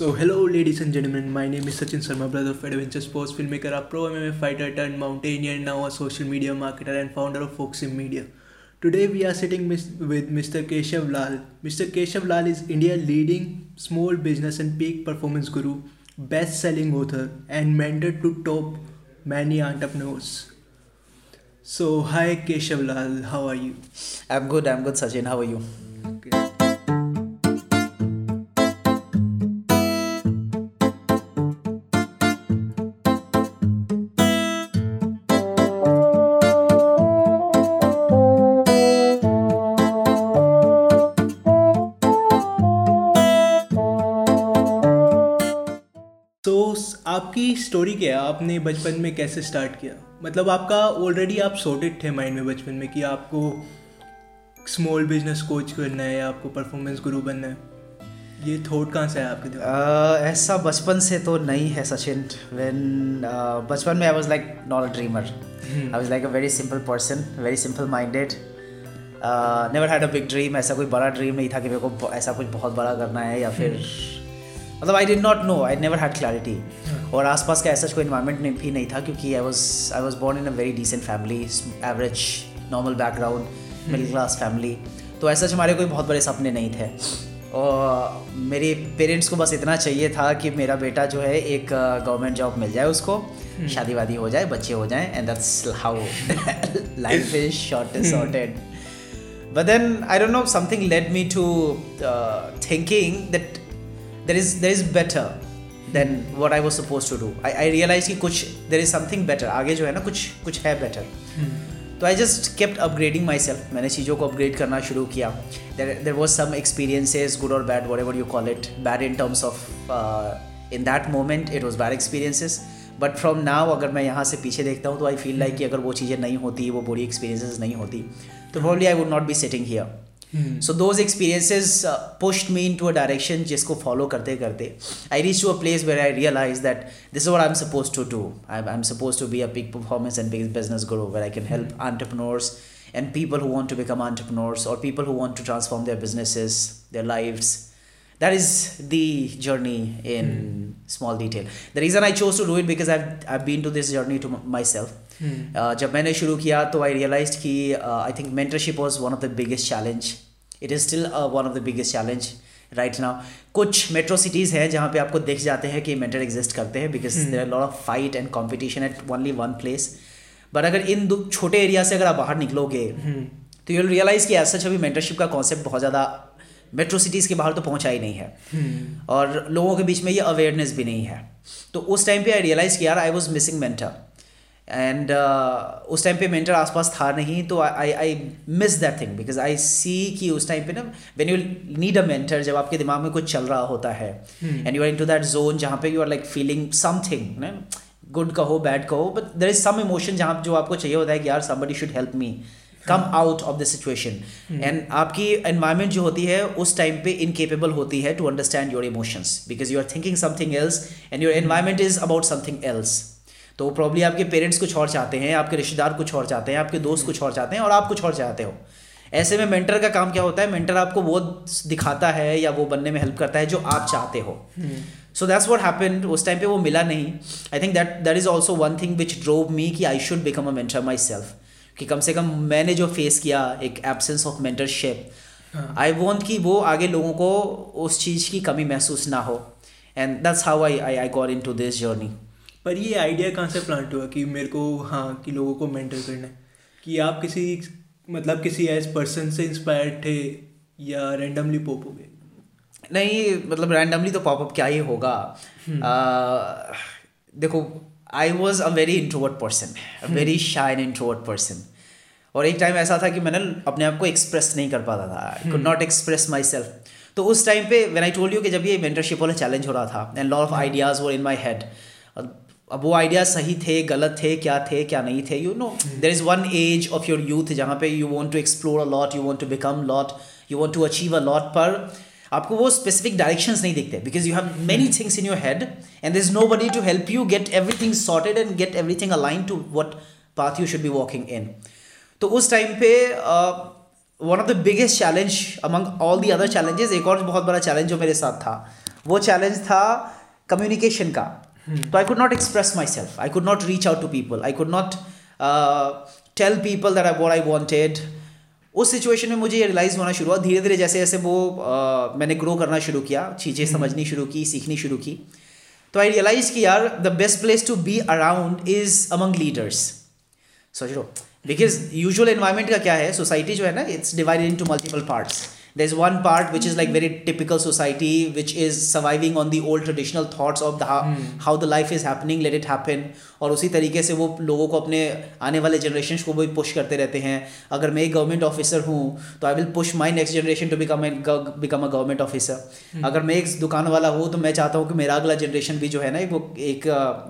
So hello ladies and gentlemen, my name is Sachin Sharma, brother of Adventure Sports Filmmaker, a pro MMA fighter turned mountaineer, now a social media marketer and founder of Foxim Media. Today we are sitting with Mr. Keshav Lal. Mr. Keshav Lal is India's leading small business and peak performance guru, best-selling author and mentor to top many entrepreneurs. So hi Keshav Lal, how are you? I'm good, I'm good Sachin, how are you? Story क्या है आपने बचपन में कैसे start किया मतलब आपका already आप सोटेड थे माइंड में बचपन में कि आपको स्मॉल बिजनेस कोच करना है या आपको परफॉर्मेंस गुरु बनना है ये थॉट कहाँ से है आपके दिमाग uh, ऐसा बचपन से तो नहीं है सचिन व्हेन uh, बचपन में I was like not a dreamer I was like a very simple person very simple minded never had a big dream ऐसा कोई बड़ा ड्रीम नहीं था कि मेरे को ऐसा कुछ बहुत बड़ा करना है या hmm. फिर hmm. मतलब I did not know I never had clarity और आसपास का ऐसा कोई इन्वायरमेंट भी नहीं था क्योंकि I was I was born in a very decent family average normal background middle class family तो ऐसा हमारे कोई बहुत बड़े सपने नहीं थे और मेरे पेरेंट्स को बस इतना चाहिए था कि मेरा बेटा जो है एक गवर्नमेंट uh, जॉब मिल जाए उसको hmm. शादी वादी हो जाए बच्चे हो जाए and that's how life is short is sorted but then I don't know something let me to thinking that there is there is better than what I was suppose to do I I realise कि कुछ there is something better आगे जो है ना कुछ कुछ है better hmm. तो I just kept upgrading myself मैंने चीज़ों को अपग्रेड करना शुरू किया there was some experiences good और bad whatever you call it bad in terms of in that moment it was bad experiences but from now अगर मैं यहाँ से पीछे देखता हूँ तो आई फील लाइक कि अगर वो चीज़ें नहीं होती वो बुरी एक्सपीरियंसेस नहीं होती तो probably I would not be sitting here So those experiences pushed me into a direction जिसको फॉलो करते करते I reach to a place where I realise that this is what I'm supposed to do. I'm, I'm supposed to be a peak performance and big business guru where I can help entrepreneurs and people who want to become entrepreneurs or people who want to transform their businesses, their lives. That is the journey in small detail. The reason I chose to do it because I've, I've been to this journey to m- myself. Hmm. Uh, जब मैंने शुरू किया तो I realise कि I think mentorship was one of the biggest challenge it is still one of the biggest challenge right now कुछ metro cities हैं जहाँ पे आपको देख जाते हैं कि मेंटर एग्जिस्ट करते हैं because there are lot of fight and competition at only one place but अगर इन दो छोटे एरिया से अगर आप बाहर निकलोगे hmm. तो यू रियलाइज़ कि ऐसा सच अभी मेंटरशिप का कॉन्सेप्ट बहुत ज़्यादा मेट्रो सिटीज़ के बाहर तो पहुंचा ही नहीं है hmm. और लोगों के बीच में ये अवेयरनेस भी नहीं है तो उस टाइम पे आई रियलाइज़ किया यार I was missing mentor and uh, उस टाइम पे मेंटर आसपास था नहीं तो I I miss that thing because I see कि उस टाइम पे ना when you need a mentor जब आपके दिमाग में कुछ चल रहा होता है and you are in to that zone जहाँ पे you are like feeling something ना गुड कहो बैड कहो but there is some emotion जहाँ जो आपको चाहिए होता है कि यार somebody should help me come out of the situation and आपकी एनवायरमेंट जो होती है उस टाइम पे इनकेपेबल होती है to understand your emotions because you are thinking something else and your environment is about something else तो प्रॉब्ली आपके पेरेंट्स कुछ और चाहते हैं आपके रिश्तेदार कुछ और चाहते हैं आपके दोस्त कुछ और चाहते हैं और आप कुछ और चाहते हो ऐसे में मेंटर का काम क्या होता है मेंटर आपको वो दिखाता है या वो बनने में हेल्प करता है जो आप चाहते हो सो दैट्स वॉट हैपन उस टाइम पे वो मिला नहीं I think that that is also one thing which drove me कि I should become a mentor myself कि कम से कम मैंने जो फेस किया एक absence of mentorship I want कि वो आगे लोगों को उस चीज़ की कमी महसूस ना हो and that's how I I I got in to this journey पर ये आइडिया कहाँ से प्लांट हुआ कि मेरे को हाँ कि लोगों को मेंटर करना है कि आप किसी मतलब किसी एज पर्सन से इंस्पायर्ड थे या रैंडमली पॉप हो गए नहीं मतलब रैंडमली तो पॉपअप क्या ही होगा hmm. आ, देखो I was a very introvert person very shy and introvert person और एक टाइम ऐसा था कि मैंने अपने आप को एक्सप्रेस नहीं कर पाता था I could not express myself तो उस टाइम पे वेन आई टोल्ड यू कि जब ये मेंटरशिप वाला चैलेंज हो रहा था एंड लॉट ऑफ आइडियाज़ वो इन माई हेड अब वो आइडिया सही थे गलत थे क्या थे क्या नहीं थे you know there is one age of your youth जहाँ पे you want to explore a lot you want to become lot you want to achieve a lot पर आपको वो स्पेसिफिक डायरेक्शन नहीं दिखते because you have many things in your head and there is nobody to help you get everything sorted and get everything align to what path you should be walking in तो उस time पे one of the biggest challenge among all the other challenges एक और बहुत बड़ा challenge जो मेरे साथ था वो चैलेंज था कम्युनिकेशन का तो I could not express myself I could not reach out to people I could not tell people that I what I wanted उस सिचुएशन में मुझे ये रियलाइज़ होना शुरू हुआ धीरे धीरे जैसे जैसे वो uh, मैंने ग्रो करना शुरू किया चीज़ें hmm. समझनी शुरू की सीखनी शुरू की तो आई रियलाइज़ कि यार the best place to be around is among leaders सोच लो बिकॉज यूजल इन्वायरमेंट का क्या है सोसाइटी जो है ना it's divided to multiple parts there's one part which is like very typical society which is surviving on the old traditional thoughts of the how, hmm. how the life is happening let it happen और उसी तरीके से वो लोगों को अपने आने वाले जनरेशन को भी पुश करते रहते हैं अगर मैं एक गवर्नमेंट ऑफिसर हूँ तो I will push my next generation to become become a government officer अगर मैं एक दुकान वाला हूँ तो मैं चाहता हूँ कि मेरा अगला जनरेशन भी जो है ना वो एक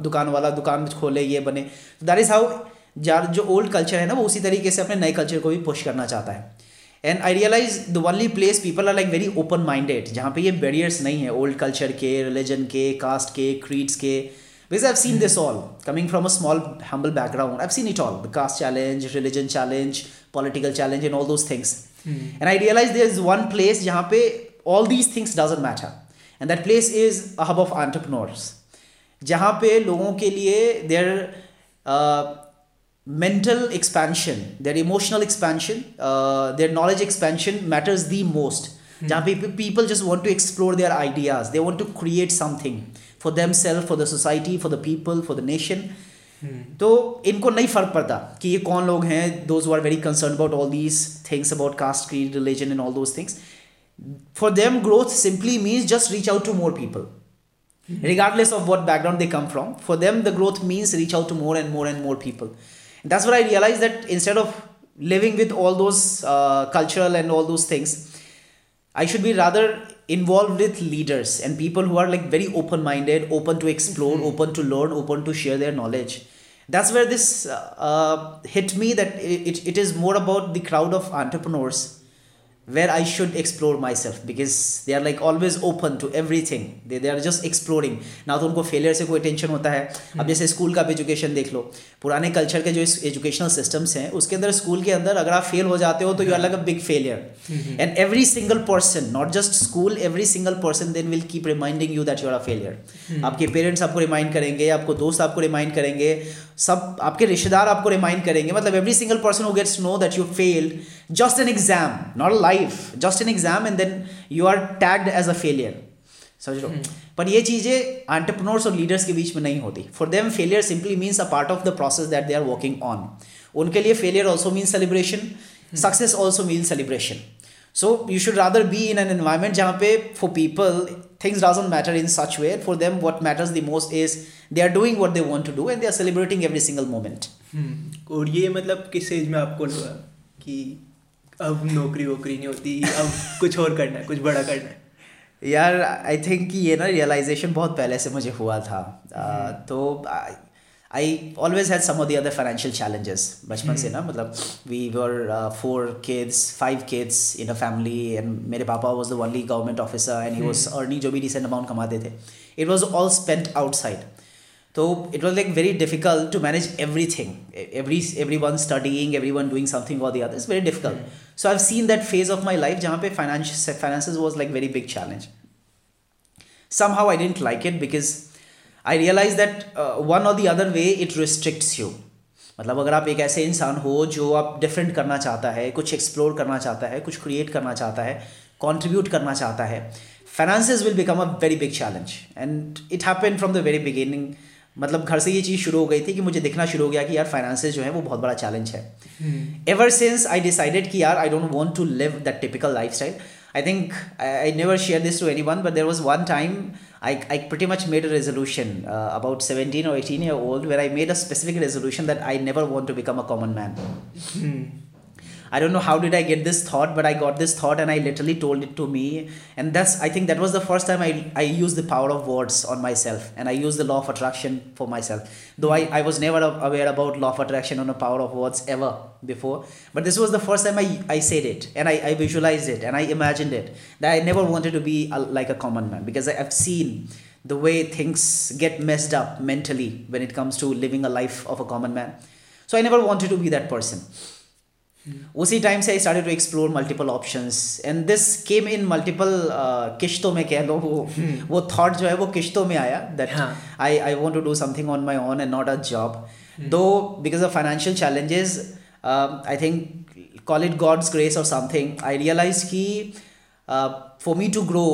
दुकान वाला दुकान खोले ये बने दैट इज़ हाउ जो ओल्ड कल्चर है ना वो उसी तरीके से अपने नए कल्चर को भी पुश करना चाहता है and I realise the only place people are like very open minded जहाँ पे ये बैरियर्स नहीं है ओल्ड कल्चर के रिलीजन के कास्ट के क्रीड्स के because I seen this all coming from a small humble background I seen it all the caste challenge religion challenge political challenge in all those things and I realise there is one place जहाँ पे all these things doesn't matter and that place is अब hub of entrepreneurs जहाँ पे लोगों के लिए देर mental expansion, their emotional expansion, uh, their knowledge expansion matters the most. Hmm. जहाँ पे people just want to explore their ideas, they want to create something for themselves, for the society, for the people, for the nation. Hmm. तो इनको नहीं फर्क पड़ता कि ये कौन लोग हैं those are very concern about all these things about caste creed religion and all those things for them growth simply means just reach out to more people regardless of what background they come from for them the growth means reach out to more and more and more people and that's what I realized that instead of living with all those uh, cultural and all those things, I should be rather involved with leaders and people who are like very open minded, open to explore, mm-hmm. open to learn, open to share their knowledge. That's where this uh, hit me that it, it is more about the crowd of entrepreneurs where I should explore myself because they are like always open to everything they they are just exploring ना तो उनको failure से कोई tension होता है hmm. अब जैसे school का एजुकेशन देख लो पुराने कल्चर के जो एजुकेशनल सिस्टम्स हैं उसके अंदर स्कूल के अंदर अगर आप फेल हो जाते हो तो you are like a big failure and every single person not just school every single person then will keep reminding you that you are a failure आपके पेरेंट्स आपको रिमाइंड करेंगे आपको दोस्त आपको रिमाइंड करेंगे सब आपके रिश्तेदार आपको रिमाइंड करेंगे मतलब every single person who gets know that you failed just an exam not life just an exam and then you are tagged as a failure समझ लो hmm. पर ये चीज़ें एंटरप्रेन्योर्स और लीडर्स के बीच में नहीं होती for them failure simply means a part of the process that they are working on उनके लिए failure also mean celebration success also mean celebration so you should rather be in an environment जहाँ पे for people things doesn't matter in such way for them what matters the most is they are doing what they want to do and they are celebrating every single moment और ये मतलब किस as में आपको लगा कि अब नौकरी वोकरी नहीं होती अब कुछ और करना है कुछ बड़ा करना है यार आई थिंक ये ना रियलाइजेशन बहुत पहले से मुझे हुआ था तो I always had some of the other financial challenges बचपन से ना मतलब we were four kids five kids in a family and मेरे पापा was the only government officer and he was earning जो भी रिसेंट अमाउंट कमाते थे it was all spent outside तो it was like very difficult to manage everything every everyone studying everyone doing something और the other is very difficult so I seen that phase of my life जहाँ पे finance finance was like very big challenge somehow I didn't like it because I realize that one और the other way it restricts you मतलब अगर आप एक ऐसे इंसान हो जो आप डिफरेंट करना चाहता है कुछ एक्सप्लोर करना चाहता है कुछ क्रिएट करना चाहता है कॉन्ट्रीब्यूट करना चाहता है finances will become a very big challenge and it happen from the very beginning मतलब घर से ये चीज़ शुरू हो गई थी कि मुझे दिखना शुरू हो गया कि यार फाइनेंसेस जो है वो बहुत बड़ा चैलेंज है एवर सिंस आई डिसाइडेड कि यार I don't want to live that typical lifestyle I think I never share this to anyone but there was one time I, I pretty much made a resolution uh, about 17 or 18 year old where I made a specific resolution that I never want to become a common man. Hmm. I don't know how did I get this thought, but I got this thought and I literally told it to me. And that's I think that was the first time I, I used the power of words on myself and I used the law of attraction for myself. Though I, I was never aware about law of attraction or the power of words ever before. But this was the first time I, I said it and I, I visualized it and I imagined it. That I never wanted to be a, like a common man because I, I've seen the way things get messed up mentally when it comes to living a life of a common man. So I never wanted to be that person. उसी time से I start to explore multiple option and this came in multiple किश्तों में कह लो वो hmm. वो thought जो है वो किश्तों में आया that I I want to do something on my own and not a job though because of financial challenges I think call it God's grace और समथिंग आई रियलाइज की for me to grow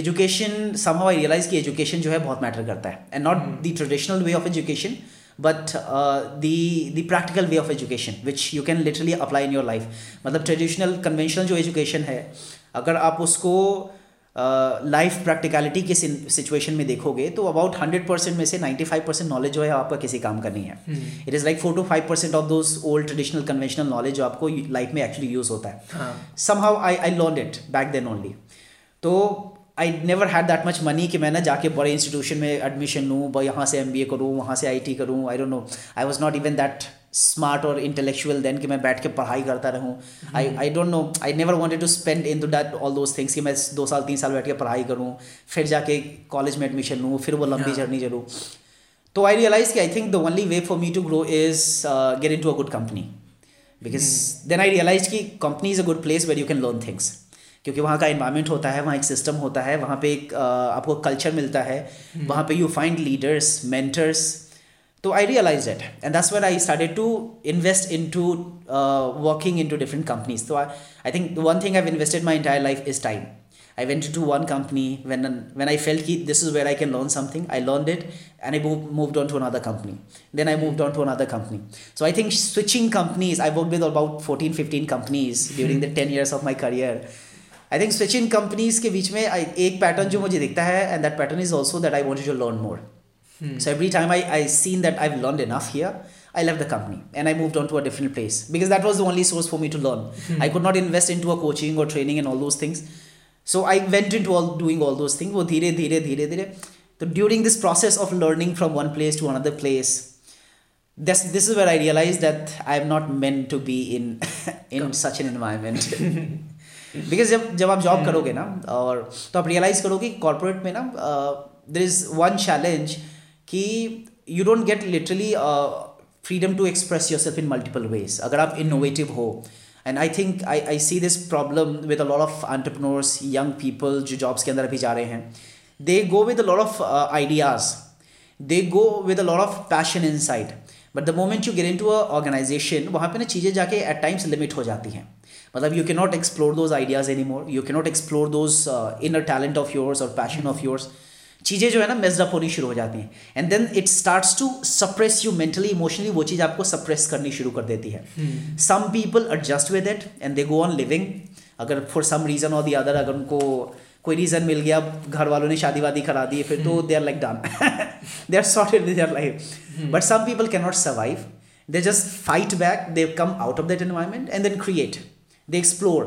education somehow I realize की education जो है बहुत matter करता है and not the traditional way of education but the the practical way of education which you can literally apply in your life मतलब traditional conventional जो education है अगर आप उसको लाइफ uh, प्रैक्टिकलिटी के सिचुएशन में देखोगे तो अबाउट हंड्रेड परसेंट में से नाइन्टी फाइव परसेंट नॉलेज जो है आपका किसी काम का नहीं है it is like four to five percent of those old traditional conventional knowledge जो आपको लाइफ में एक्चुअली यूज होता है somehow I I learned it back then only तो I never had that much money कि मैं ना जाके बड़े इंस्टीट्यूशन में एडमिशन लूँ यहाँ से एम बी ए करूँ वहाँ से आई टी करूँ I don't know I was not even that smart और इंटेलेक्चुअल देन कि मैं बैठ के पढ़ाई करता रहूँ I I don't know I never wanted to spend into that all those things कि मैं दो साल तीन साल बैठ के पढ़ाई करूँ फिर जाके कॉलेज में एडमिशन लूँ फिर वो लंबी जर्नी हाँ। चलूँ तो आई रियलाइज कि I think the only way for me to grow is get into a good company because then I realize की company is a good place where you can learn things क्योंकि वहाँ का environment होता है वहाँ एक system होता है वहाँ पे एक आपको कल्चर मिलता है हम्म। वहाँ पे यू फाइंड लीडर्स मेंटर्स तो I realize that and that's when I started to invest into working into different companies तो I think one thing I invested my entire life is time I went to one company when when I feel की this is where I can learn something I learn it and I moved on to another company then I moved on to another company so I think switching companies I work with about fourteen fifteen companies during the ten years of my career I think switching companies के बीच में एक pattern जो मुझे दिखता है and that pattern is also that I want to learn more so every time I I seen that I learn enough here I love the company and I move on to a different place because that was the only source for me to learn I could not invest into a coaching और training and all those things so I went into all doing all those thing वो धीरे धीरे धीरे धीरे तो during this process of learning from one place to another place this this is where I realize that I am not meant to be in in such an environment because जब जब आप job hmm. करोगे ना और तो आप realise करोगे कि कॉर्पोरेट में ना देर इज़ वन चैलेंज कि you don't get literally freedom to express yourself in multiple ways अगर आप इनोवेटिव हो and I think I I see this problem with a lot of entrepreneurs young people जो jobs के अंदर अभी जा रहे हैं they go with a lot of ideas they go with a lot of passion inside but the moment you get in to organization वहाँ पे ना चीज़ें जाके एट टाइम्स लिमिट हो जाती हैं मतलब you not explore those ideas anymore you not explore those in talent of yours और पैशन ऑफ योर्स चीज़ें जो है ना मिसडअप होनी शुरू हो जाती हैं and then it starts to suppress you mentally emotionally वो चीज़ आपको सप्रेस करनी शुरू कर देती है some people adjust with it and they go on living अगर फॉर सम रीज़न और दी अदर अगर उनको कोई रीज़न मिल गया घर वालों ने शादी वादी करा दी फिर तो they are like done they are sorted in their life but some people can not survive they just fight back they come out of that environment and then create they explore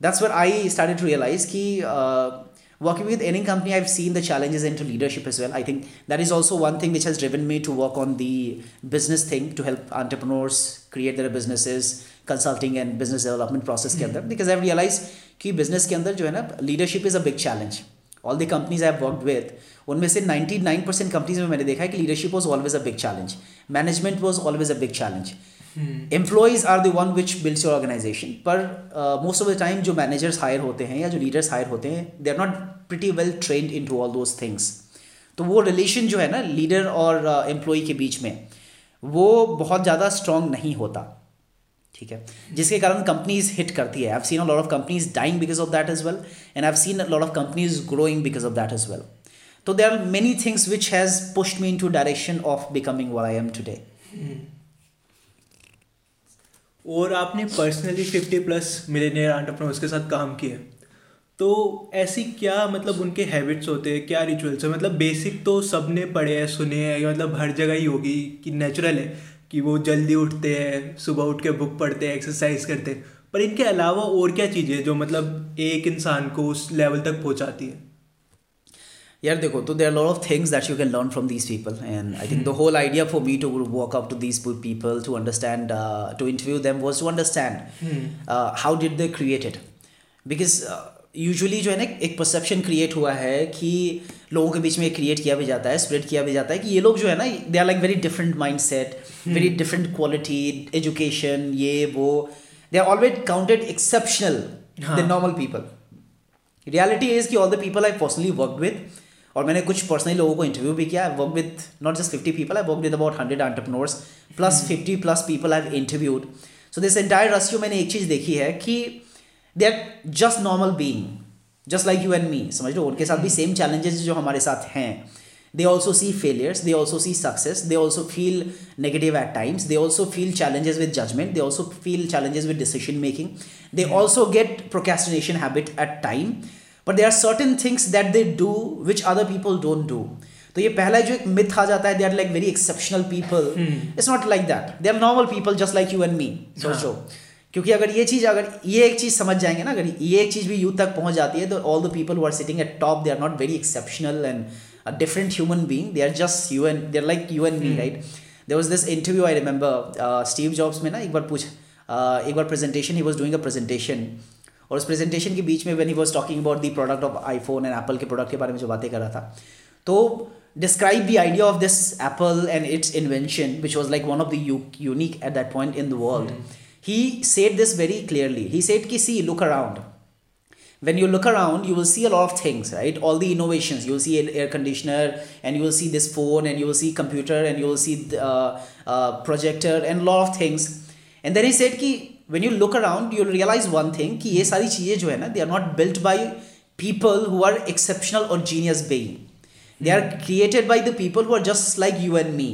that's where i started to realize ki uh, working with any company i've seen the challenges into leadership as well i think that is also one thing which has driven me to work on the business thing to help entrepreneurs create their businesses consulting and business development process के अंदर because i've realized कि business के अंदर जो है ना leadership is a big challenge all the companies I've worked with उनमें से 99 परसेंट कंपनीज में मैंने देखा है कि leadership was always a big challenge management was always a big challenge employees are the one which builds your organization पर most of the time जो managers hire होते हैं या जो लीडर्स हायर होते हैं they are not pretty well train into all those things तो वो रिलेशन जो है ना लीडर और एम्प्लॉय uh, के बीच में वो बहुत ज़्यादा स्ट्रांग नहीं होता ठीक है जिसके कारण कंपनीज हिट करती है I seen a lot of companies dying because of that as well and I seen a lot of companies growing because of that as well तो there are many things which has pushed me into direction of becoming why I am today और आपने personally fifty plus millionaire entrepreneurs के साथ काम किया तो ऐसी क्या मतलब उनके हैबिट्स होते हैं क्या रिचुअल्स हैं मतलब बेसिक तो सब ने पढ़े हैं सुने हैं मतलब हर जगह ही होगी कि नेचुरल है कि वो जल्दी उठते हैं सुबह उठ के बुक पढ़ते हैं एक्सरसाइज करते हैं पर इनके अलावा और क्या चीज़ें जो मतलब एक इंसान को उस लेवल तक पहुंचाती है यार देखो तो there lot of things that you can learn from these people and I think the whole idea for me to work up to these people to understand to interview them was to understand how did they created because usually जो है ना एक perception create हुआ है कि लोगों के बीच में क्रिएट किया भी जाता है स्प्रेड किया भी जाता है कि ये लोग जो है ना they are like very different mindset very different quality education ये वो they are always counted exceptional the normal people reality is कि all the people I personally work with और मैंने कुछ पर्सनली लोगों को इंटरव्यू भी किया work with not just fifty people I work with about hundred entrepreneurs plus fifty plus people I've interviewed so this entire रस्यू मैंने एक चीज़ देखी है कि they are just normal being just like you and me समझ लो उनके साथ भी सेम hmm. चैलेंजेस जो हमारे साथ हैं they also see failures they also see success they also feel negative at times they also feel challenges with judgement they also feel challenges with decision making they also get procrastination habit at time but they are certain things that they do which other people don't do तो ये पहला जो एक myth आ जाता है they are like very exceptional people it's not like that they are normal people just like you and me सोचो क्योंकि अगर ये चीज़ अगर ये एक चीज़ समझ जाएंगे ना अगर ये एक चीज़ भी यूथ तक पहुंच जाती है तो all the people are sitting at top they are not very exceptional and a different human being they are just you and they are like you and me right there was this interview I remember Steve Jobs में ना एक बार पूछ uh, एक बार presentation he was doing a presentation और उस presentation के बीच में when he was talking about the product of I phone and Apple के प्रोडक्ट के बारे में जो बातें कर रहा था तो describe the idea of this Apple and its invention which was like one of the unique at that point in the world he said this very clearly he said की see look around when you look around you will see all of things right all the innovation you will see air conditioner and you see this phone and you see computer and you see projector and lot of things and then he said की when you look around you'll realize one thing ki ye sari cheeze they are not built by people who are exceptional or genius being they are created by the people who are just like you and me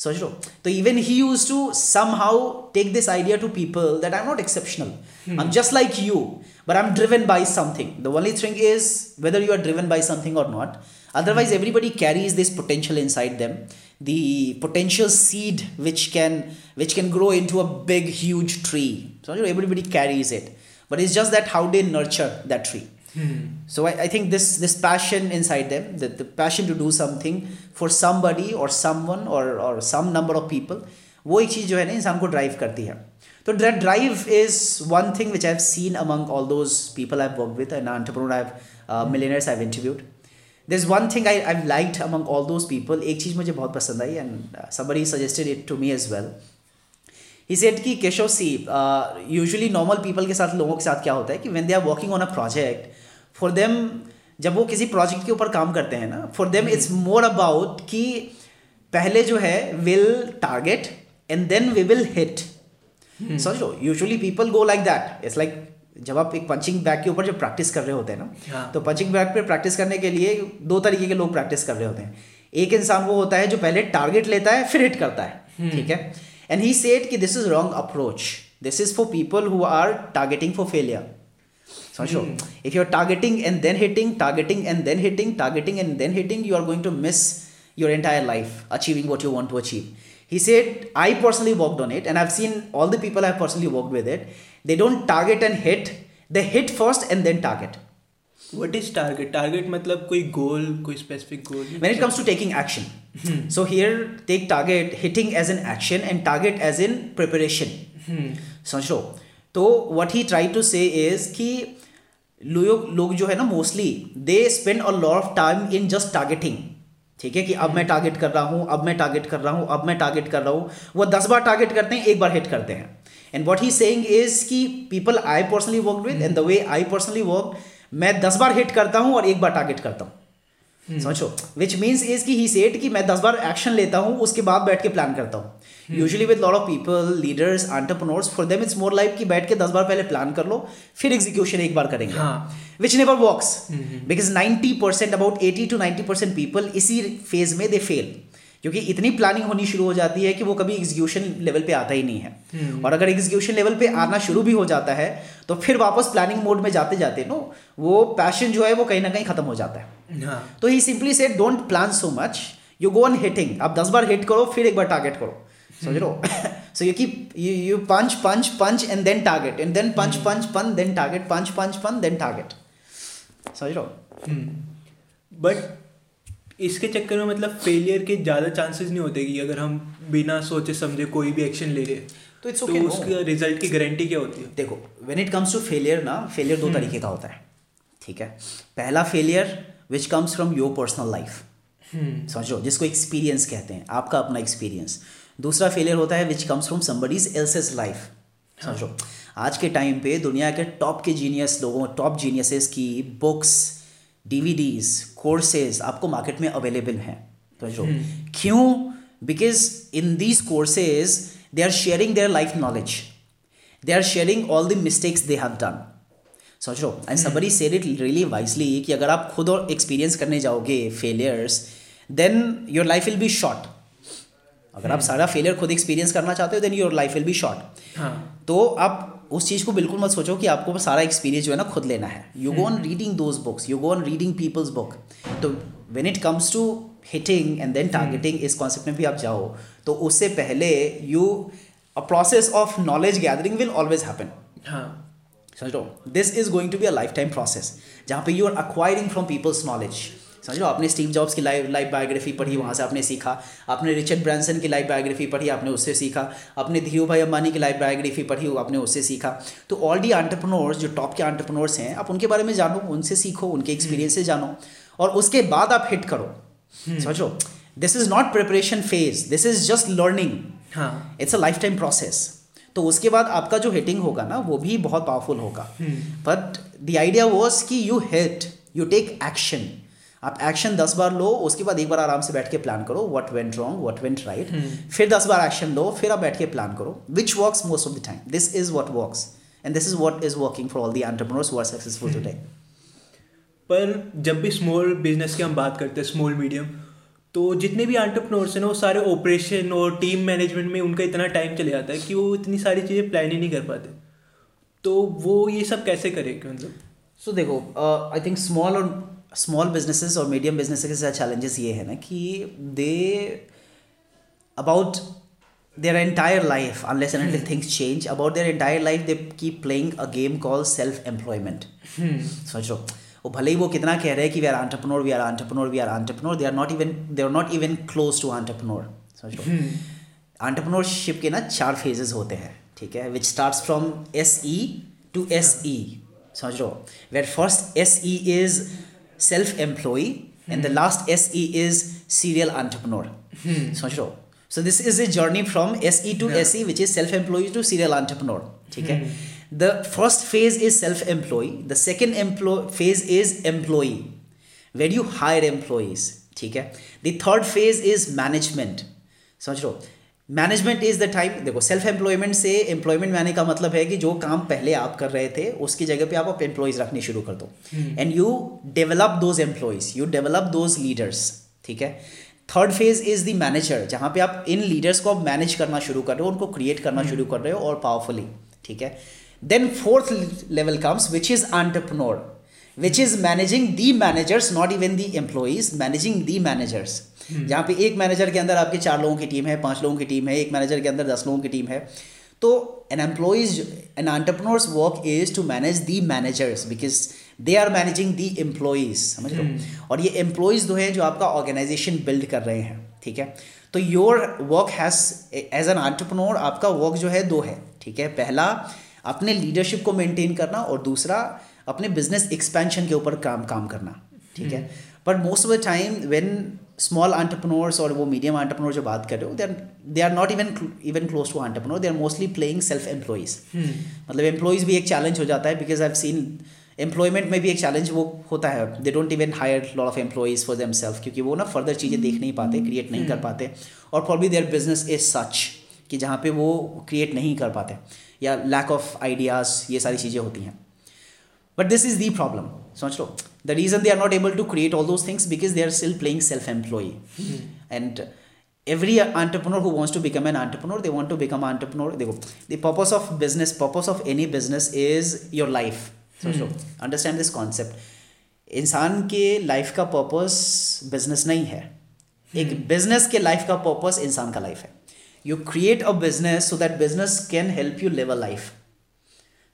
so, so even he used to somehow take this idea to people that I'm not exceptional. Hmm. I'm just like you, but I'm driven by something. The only thing is whether you are driven by something or not. Otherwise, everybody carries this potential inside them, the potential seed which can which can grow into a big, huge tree. So everybody carries it, but it's just that how they nurture that tree. Hmm. So I, I think this this passion inside them, the, the passion to do something for somebody or someone or or some number of people, वो एक चीज़ जो है ना इंसान को drive करती है तो that drive is one thing which I have seen among all those people I work with and entrepreneur I millionaires I interviewed this one thing I I like among all those people एक चीज़ मुझे बहुत पसंद आई and Sabri suggested it to me as well he said कि Keshav see usually normal people के साथ लोगों के साथ क्या होता है कि when they are working on a project for them जब वो किसी प्रोजेक्ट के ऊपर काम करते हैं ना for them it's more about कि पहले जो है will target and then we will hit low usually people go like that it's like जब आप एक पंचिंग बैग के ऊपर जब प्रैक्टिस कर रहे होते हैं ना तो पंचिंग बैग पे प्रैक्टिस करने के लिए दो तरीके के लोग प्रैक्टिस कर रहे होते हैं एक इंसान वो होता है जो पहले टारगेट लेता है फिर हिट करता है hmm. ठीक है एंड ही सेट कि this is wrong approach this is for people who are targeting for failure समझो if you are targeting and then hitting targeting and then hitting targeting and then hitting you are going to miss your entire life achieving what you want to achieve he said i personally worked on it and i've seen all the people i've personally worked with it they don't target and hit they hit first and then target what is target target मतलब कोई goal कोई specific goal when it comes to taking action hmm. so here take target hitting as an action and target as in preparation hmm. समझ लो तो what he tried to say is कि लोग लोग जो है ना mostly they spend a lot of time in just targeting ठीक है कि अब मैं टारगेट कर रहा हूँ अब मैं टारगेट कर रहा हूँ अब मैं टारगेट कर रहा हूँ वो दस बार टारगेट करते हैं एक बार हिट करते हैं and what he saying is कि people I personally work with and the way I personally work मैं दस बार हिट करता हूँ और एक बार टारगेट करता हूँ Hmm. समझो विच मीन्स इज कि ही सेट कि मैं दस बार एक्शन लेता हूँ उसके बाद बैठ के प्लान करता हूँ usually with lot of people leaders entrepreneurs for them it's more life कि बैठ के दस बार पहले प्लान कर लो फिर एग्जीक्यूशन एक बार करेंगे which never works because ninety percent about eighty two ninety percent people इसी फेज में दे फेल क्योंकि इतनी प्लानिंग होनी शुरू हो जाती है कि वो कभी एग्जीक्यूशन लेवल पे आता ही नहीं है हम्म। और अगर एग्जीक्यूशन लेवल पे आना शुरू भी हो जाता है तो फिर वापस प्लानिंग मोड में जाते जाते नो वो पैशन जो है वो कहीं ना कहीं खत्म हो जाता है हाँ। तो he simply said don't plan so much you go on hitting आप दस बार हिट करो फिर एक बार टारगेट करो समझ लो सो यू की you you punch punch punch and then target and then punch punch punch then target punch punch punch then target समझ लो बट हम्म। इसके चक्कर में मतलब फेलियर के ज़्यादा चांसेस नहीं होते कि अगर हम बिना सोचे समझे कोई भी एक्शन ले लें तो इट्स ओके उसके रिजल्ट की गारंटी क्या होती है देखो when it comes to failure ना फेलियर दो हम्म। तरीके का होता है ठीक है पहला failure which comes from your personal life समझो जिसको एक्सपीरियंस कहते हैं आपका अपना एक्सपीरियंस दूसरा फेलियर होता है which comes from somebody's else life समझो आज के टाइम पे दुनिया के टॉप के जीनियस लोगों टॉप जीनियसेस की बुक्स डीवीडीज कोर्सेज आपको मार्केट में अवेलेबल हैं समझ हम्म। क्यों because in these courses they are sharing their life knowledge they are sharing all the mistakes they have done समझ लो and Sabri said it really wisely कि अगर आप खुद और एक्सपीरियंस करने जाओगे failures then your life will be short अगर आप हम्म। सारा फेलियर खुद एक्सपीरियंस करना चाहते हो then your life will be short तो आप उस चीज़ को बिल्कुल मत सोचो कि आपको सारा एक्सपीरियंस जो है ना खुद लेना है you go on reading those books you go on reading people's book तो when it comes to hitting and then targeting इस कॉन्सेप्ट में भी आप जाओ तो उससे पहले you a process of knowledge gathering will always happen हाँ समझ लो this is going to be a life time process जहाँ पे you are acquiring from people's knowledge समझ लो आपने स्टीव जॉब्स की लाइफ लाइफ बायोग्राफी पढ़ी वहाँ से आपने सीखा आपने रिचर्ड ब्रांसन की लाइफ बायोग्राफी पढ़ी आपने उससे सीखा अपने धीरू भाई अंबानी की लाइफ बायोग्राफी पढ़ी आपने उससे सीखा तो ऑल डी आंट्रप्रनोर्स जो टॉप के आंटरप्रनोर्स हैं आप उनके बारे में जानो उनसे सीखो उनके एक्सपीरियंस से जानो और उसके बाद आप हिट करो हम्म। समझो this is not preparation phase this is just learning it's a life time process तो उसके बाद आपका जो हिटिंग होगा ना वो भी बहुत पावरफुल होगा बट द आइडिया वॉज कि you hit you take action आप एक्शन दस बार लो उसके बाद एक बार आराम से बैठ के प्लान करो what went wrong what went right फिर दस बार एक्शन लो फिर आप बैठ के प्लान करो which works most of the time this is what works and this is what is working for all the entrepreneurs are successful today पर जब भी स्मॉल बिजनेस की हम बात करते हैं स्मॉल मीडियम तो जितने भी एंटरप्रनोर्स हैं ना वो सारे ऑपरेशन और टीम मैनेजमेंट में उनका इतना टाइम चले जाता है कि वो इतनी सारी चीज़ें प्लान ही नहीं कर पाते तो वो ये सब कैसे करें मतलब सो देखो आई थिंक स्मॉल और स्मॉल बिजनेसेस और मीडियम बिजनेस के साथ चैलेंजेस ये है ना कि they about their entire life unless and things change about their entire life they they playing a game call self employment सोचो वो भले ही वो कितना कह रहे हैं कि we are entrepreneur we are entrepreneur we are entrepreneur they are not even they are not even close to entrepreneur समझ लो आंटरप्रनोरशिप hmm. के ना चार फेजेस होते हैं ठीक है which start from S E to S E समझ लो where first S E is Self employ and the last S E is serial entrepreneur समझ लो So this is a journey from SE to Yeah. SE, which is self-employed to serial entrepreneur. ठीक है The first phase is self-employed. The second employ phase is employee, where you hire employees. ठीक है The third phase is management. समझ लो management is the type देखो self employment से employment मैंने का मतलब है कि जो काम पहले आप कर रहे थे उसकी जगह पे आप अपने एम्प्लॉयज़ रखने शुरू कर दो and you develop those employees you develop those leaders ठीक है third phase is the manager जहाँ पे आप इन लीडर्स को आप मैनेज करना शुरू कर रहे हो उनको क्रिएट करना हम्म। शुरू कर रहे हो और पावरफुली ठीक है then fourth level comes which is entrepreneur which is managing the managers not even the employees managing the managers जहां पे एक मैनेजर के अंदर आपके चार लोगों की टीम है पांच लोगों की टीम है एक मैनेजर के अंदर दस लोगों की टीम है तो an employees an entrepreneurs work is to manage the managers because they are managing the employees समझ लो hmm. और ये एम्प्लॉयज जो हैं जो आपका ऑर्गेनाइजेशन बिल्ड कर रहे हैं ठीक है तो your work has as an entrepreneur आपका वर्क जो है दो है ठीक है पहला अपने लीडरशिप को मेंटेन करना और दूसरा अपने बिजनेस एक्सपेंशन के ऊपर काम काम करना ठीक है but most of the time when small entrepreneurs और वो मीडियम आंटरप्रनोर जो बात कर रहे हो they are they are not even even close to entrepreneur they are mostly playing self employees मतलब एम्प्लॉयज़ भी एक चैलेंज हो जाता है because I have seen employment में भी एक चैलेंज वो होता है they don't even hire lot of employees for them self क्योंकि वो ना फर्दर चीज़ें देख नहीं पाते क्रिएट नहीं कर hmm. पाते और be their business is such कि जहाँ पे वो क्रिएट नहीं कर पाते या लैक ऑफ आइडियाज़ ये सारी चीज़ें होती हैं but this is the problem समझ लो the reason they are not able to create all those things because they are still playing self employ and every entrepreneur who wants to become an entrepreneur they want to become an entrepreneur देखो the purpose of business purpose of any business is your life समझो understand this concept इंसान के life का purpose business नहीं है एक business के life का पर्पस इंसान का लाइफ है you create a business so that business can help you live a life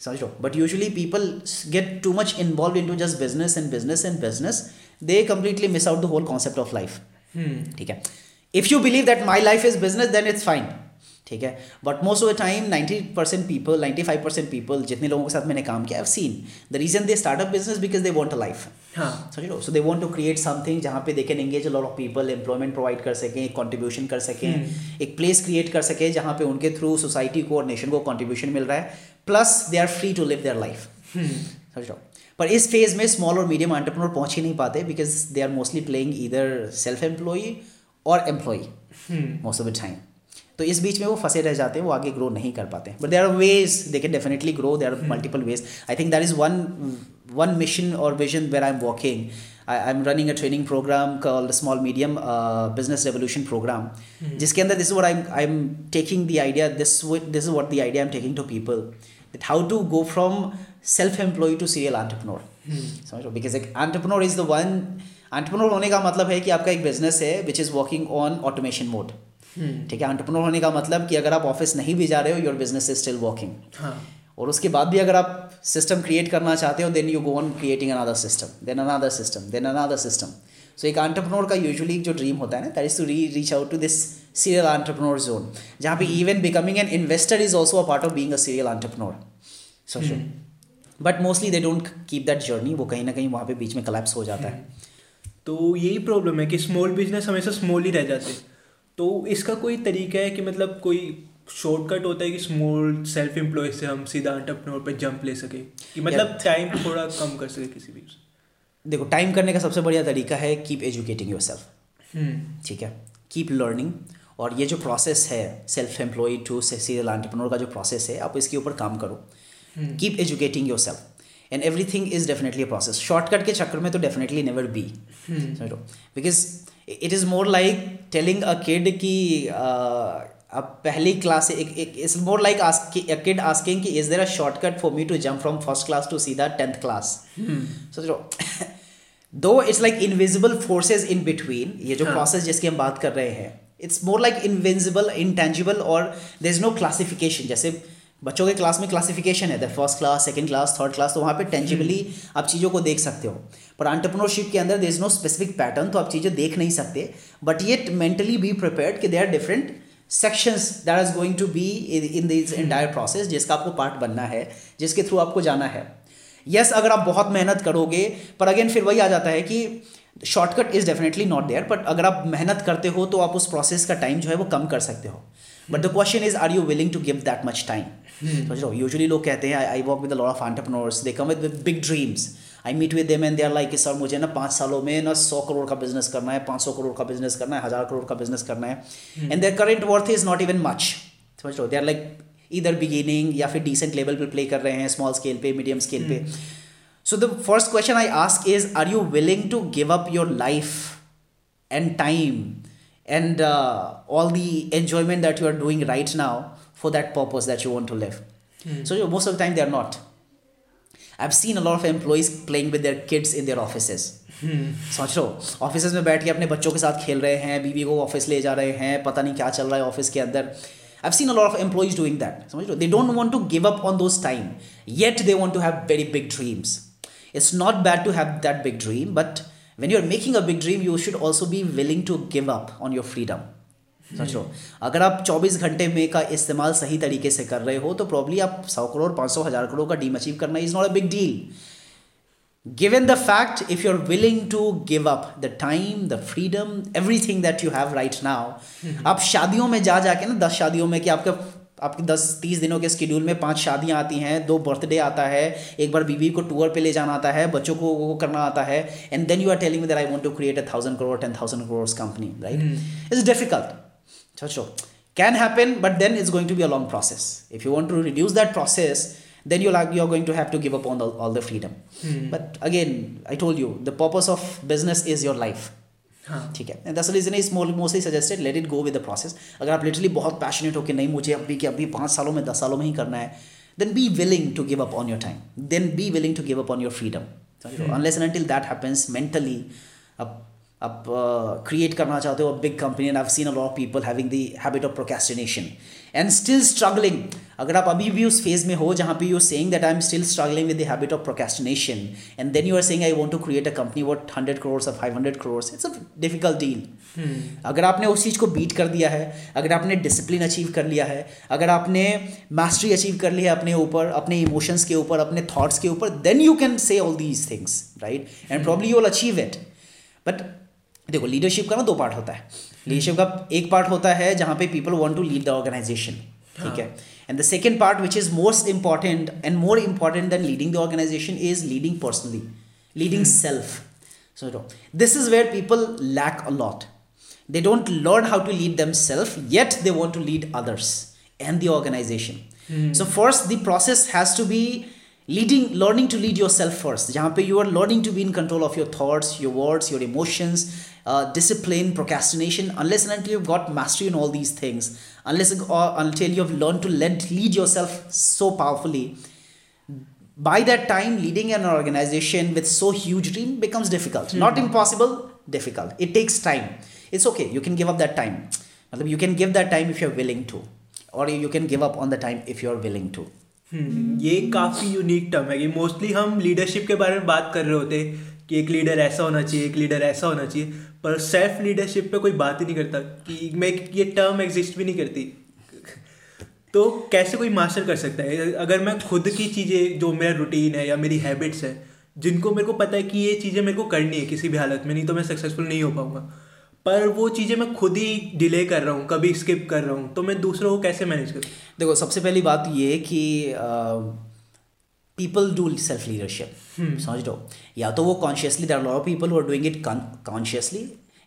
समझ लो but usually people get too much involve in to just business and business and business they completely miss out the whole concept of life ठीक है if you believe that my life is business then it's fine ठीक है but most of the time ninety percent people ninety five percent people जितने लोगों के साथ मैंने काम किया seen the reason they startup business because they want a life समझ लो so they want to create something जहाँ पे they can engage lot of people employment provide कर सकें एक कॉन्ट्रीब्यूशन कर सकें hmm. एक प्लेस क्रिएट कर सकें जहाँ पे उनके थ्रू सोसाइटी को और नेशन को कॉन्ट्रीब्यूशन मिल रहा है plus they are free to live their life समझ लो पर इस फेज में स्मॉल और मीडियम एंटरप्रेन्योर पहुंच ही नहीं पाते because they are mostly playing इधर सेल्फ एम्प्लॉय और employ most of the time तो इस बीच में वो फंसे रह जाते हैं वो आगे ग्रो नहीं कर पाते but there are ways they can definitely grow there are multiple ways I think that is one one mission और vision where I am working I I am running a training program called small medium business revolution program जिसके अंदर this what I I am taking the idea this this is what the idea I am taking to people that how to go from self employ to serial entrepreneur समझ लो because एक entrepreneur is the one entrepreneur होने का मतलब है कि आपका एक बिजनेस है which is working on automation mode hmm. ठीक है एंटरप्रेन्योर होने का मतलब कि अगर आप ऑफिस नहीं भी जा रहे हो your business is still working और उसके बाद भी अगर आप सिस्टम क्रिएट करना चाहते हो then you go on creating another system then another system then another system so एक एंटरप्रेन्योर का यूजुअली जो ड्रीम होता है ना that is to re reach out to this serial entrepreneur zone जहाँ पे even becoming an investor is also a part of being a serial entrepreneur so but mostly they don't keep that journey वो कहीं ना कहीं वहाँ पे बीच में collapse हो जाता है हम्म। तो यही प्रॉब्लम है कि स्मॉल बिजनेस हमेशा स्मॉल ही रह जाते हैं तो इसका कोई तरीका है कि मतलब कोई शॉर्टकट होता है कि स्मॉल सेल्फ एम्प्लॉय से हम सीधा अंटरप्रेन्योर पे जंप ले सके कि मतलब टाइम थोड़ा कम कर सके किसी भी देखो टाइम करने का सबसे बढ़िया तरीका है कीप एजुकेटिंग योर सेल्फ ठीक है कीप लर्निंग और ये जो प्रोसेस है self employ to serial entrepreneur का जो प्रोसेस है आप इसके ऊपर काम करो keep educating your self and everything is definitely a process shortcut के चक्कर में तो डेफिनेटली नेवर बी समझो because it is more like telling a kid कि uh, अब पहली क्लास एक is more like kid asking कि is there a shortcut for me to jump from first class to सीधा टेंथ क्लास सोचो दो it's like invisible forces in between ये जो प्रोसेस हाँ. जिसकी हम बात कर रहे हैं it's more like invisible intangible और देर इज नो क्लासिफिकेशन जैसे बच्चों के क्लास में क्लासिफिकेशन है first class second class third class तो वहाँ पे टेंजिबली हम्म। आप चीज़ों को देख सकते हो पर एंटरप्रेन्योरशिप के अंदर there is no specific pattern तो आप चीज़ें देख नहीं सकते बट ये मेंटली बी प्रिपेयर्ड कि they are different sections that is going to be in this entire process जिसका आपको पार्ट बनना है जिसके थ्रू आपको जाना है यस yes, अगर आप बहुत मेहनत करोगे पर अगेन फिर वही आ जाता है कि shortcut is definitely not there but अगर आप मेहनत करते हो तो आप उस प्रोसेस का टाइम जो है वो कम कर सकते हो but the question is are you willing to give that much time समझ लो यूजली लोग कहते हैं I work with lot of entrepreneurs they come with big dreams I meet with and they are like sir मुझे ना पाँच सालों में ना सौ करोड़ का बिजनेस करना है पाँच सौ करोड़ का बिजनेस करना है हज़ार करोड़ का बिजनेस करना है and their current worth is not even much समझ लो दे आर लाइक इधर बिगिनिंग या फिर डिसेंट लेवल पे प्ले कर रहे हैं स्मॉल स्केल पे मीडियम स्केल पे so the first question I ask is are you willing to give up your life and time and uh, all the enjoyment that you are doing right now for that purpose that you want to live. Hmm. So most of the time they are not. I've seen a lot of employees playing with their kids in their offices. सोच लो office में बैठ के अपने बच्चों के साथ खेल रहे हैं बीवी को ऑफिस ले जा रहे हैं पता नहीं क्या चल रहा है ऑफिस के अंदर I've seen a lot of employees doing that. समझ लो they don't want to give up on those time. Yet they want to have very big dreams. It's not bad to have that big dream, but when you're making a big dream you should also be willing to give up on your freedom समझ अगर आप 24 घंटे में का इस्तेमाल सही तरीके से कर रहे हो तो प्रॉब्ली आप सौ करोड़ पांच सौ हज़ार करोड़ का डीम अचीव करना is not a big deal given the fact if you are willing to give up the time the freedom everything that you have right now आप शादियों में जा जाके ना दस शादियों में कि आपके आपके दस तीस दिनों के स्केड्यूल में पांच शादियां आती हैं दो बर्थडे आता है एक बार बीवी को टूर पे ले जाना आता है बच्चों को वो करना आता है and then you are telling that I want to create a thousand crore ten thousand crore company right it's difficult though can happen but then it's going to be a long process if you want to reduce that process then you're like hmm. you're going to have to give up on the, all the freedom mm. but again i told you the purpose of business is your life हाँ। ठीक है this reason is mostly suggested let it go with the process अगर आप literally बहुत passionate हो कि नहीं मुझे अभी कि अभी पाँच सालों में दस सालों में ही करना है then be willing to give up on your time then be willing to give up on your freedom unless and until that happens mentally अब आप क्रिएट uh, करना चाहते हो big company and I seen a lot people having the habit of procrastination and still struggling अगर आप अभी भी उस फेज में हो जहाँ पे you saying that I am still struggling with the habit of procrastination and then you are saying I want to create a company what hundred crores और five hundred crores it's a difficult deal अगर आपने उस चीज़ को beat कर दिया है अगर आपने डिसिप्लिन अचीव कर लिया है अगर आपने मास्टरी अचीव कर लिया है अपने ऊपर अपने इमोशंस के ऊपर अपने थाट्स के ऊपर then you can say all these things right and probably you will achieve it but देखो लीडरशिप का ना दो पार्ट होता है लीडरशिप का एक पार्ट होता है जहाँ पे people want to lead the organization ठीक है and the second part which is most important and more important than leading the organization is leading personally leading self so this is where people lack a lot they don't learn how to lead them self yet they want to lead others and organization so first the process has to be leading learning to lead yourself first जहाँ you are learning to be in control of your thoughts your words your emotions uh, discipline procrastination unless and until you've got mastery in all these things unless or uh, until you've learned to lead, lead yourself so powerfully by that time leading an organization with so huge dream becomes difficult mm-hmm. not impossible difficult it takes time it's okay you can give up that time you can give that time if you're willing to or you can give up on the time if you're willing to hmm. ये काफ़ी unique term है कि mostly हम leadership के बारे में बात कर रहे होते कि एक लीडर ऐसा होना चाहिए एक लीडर ऐसा होना चाहिए पर सेल्फ लीडरशिप पे कोई बात ही नहीं करता कि मैं ये टर्म एग्जिस्ट भी नहीं करती तो कैसे कोई मास्टर कर सकता है अगर मैं खुद की चीज़ें जो मेरा रूटीन है या मेरी हैबिट्स है जिनको मेरे को पता है कि ये चीज़ें मेरे को करनी है किसी भी हालत में नहीं तो मैं सक्सेसफुल नहीं हो पाऊँगा पर वो चीज़ें मैं खुद ही डिले कर रहा हूँ कभी स्किप कर रहा हूँ तो मैं दूसरों को कैसे मैनेज करूँ देखो सबसे पहली बात ये है कि पीपल डू सेल्फ लीडरशिप समझ लो या तो वो consciously there lot of people who are doing it consciously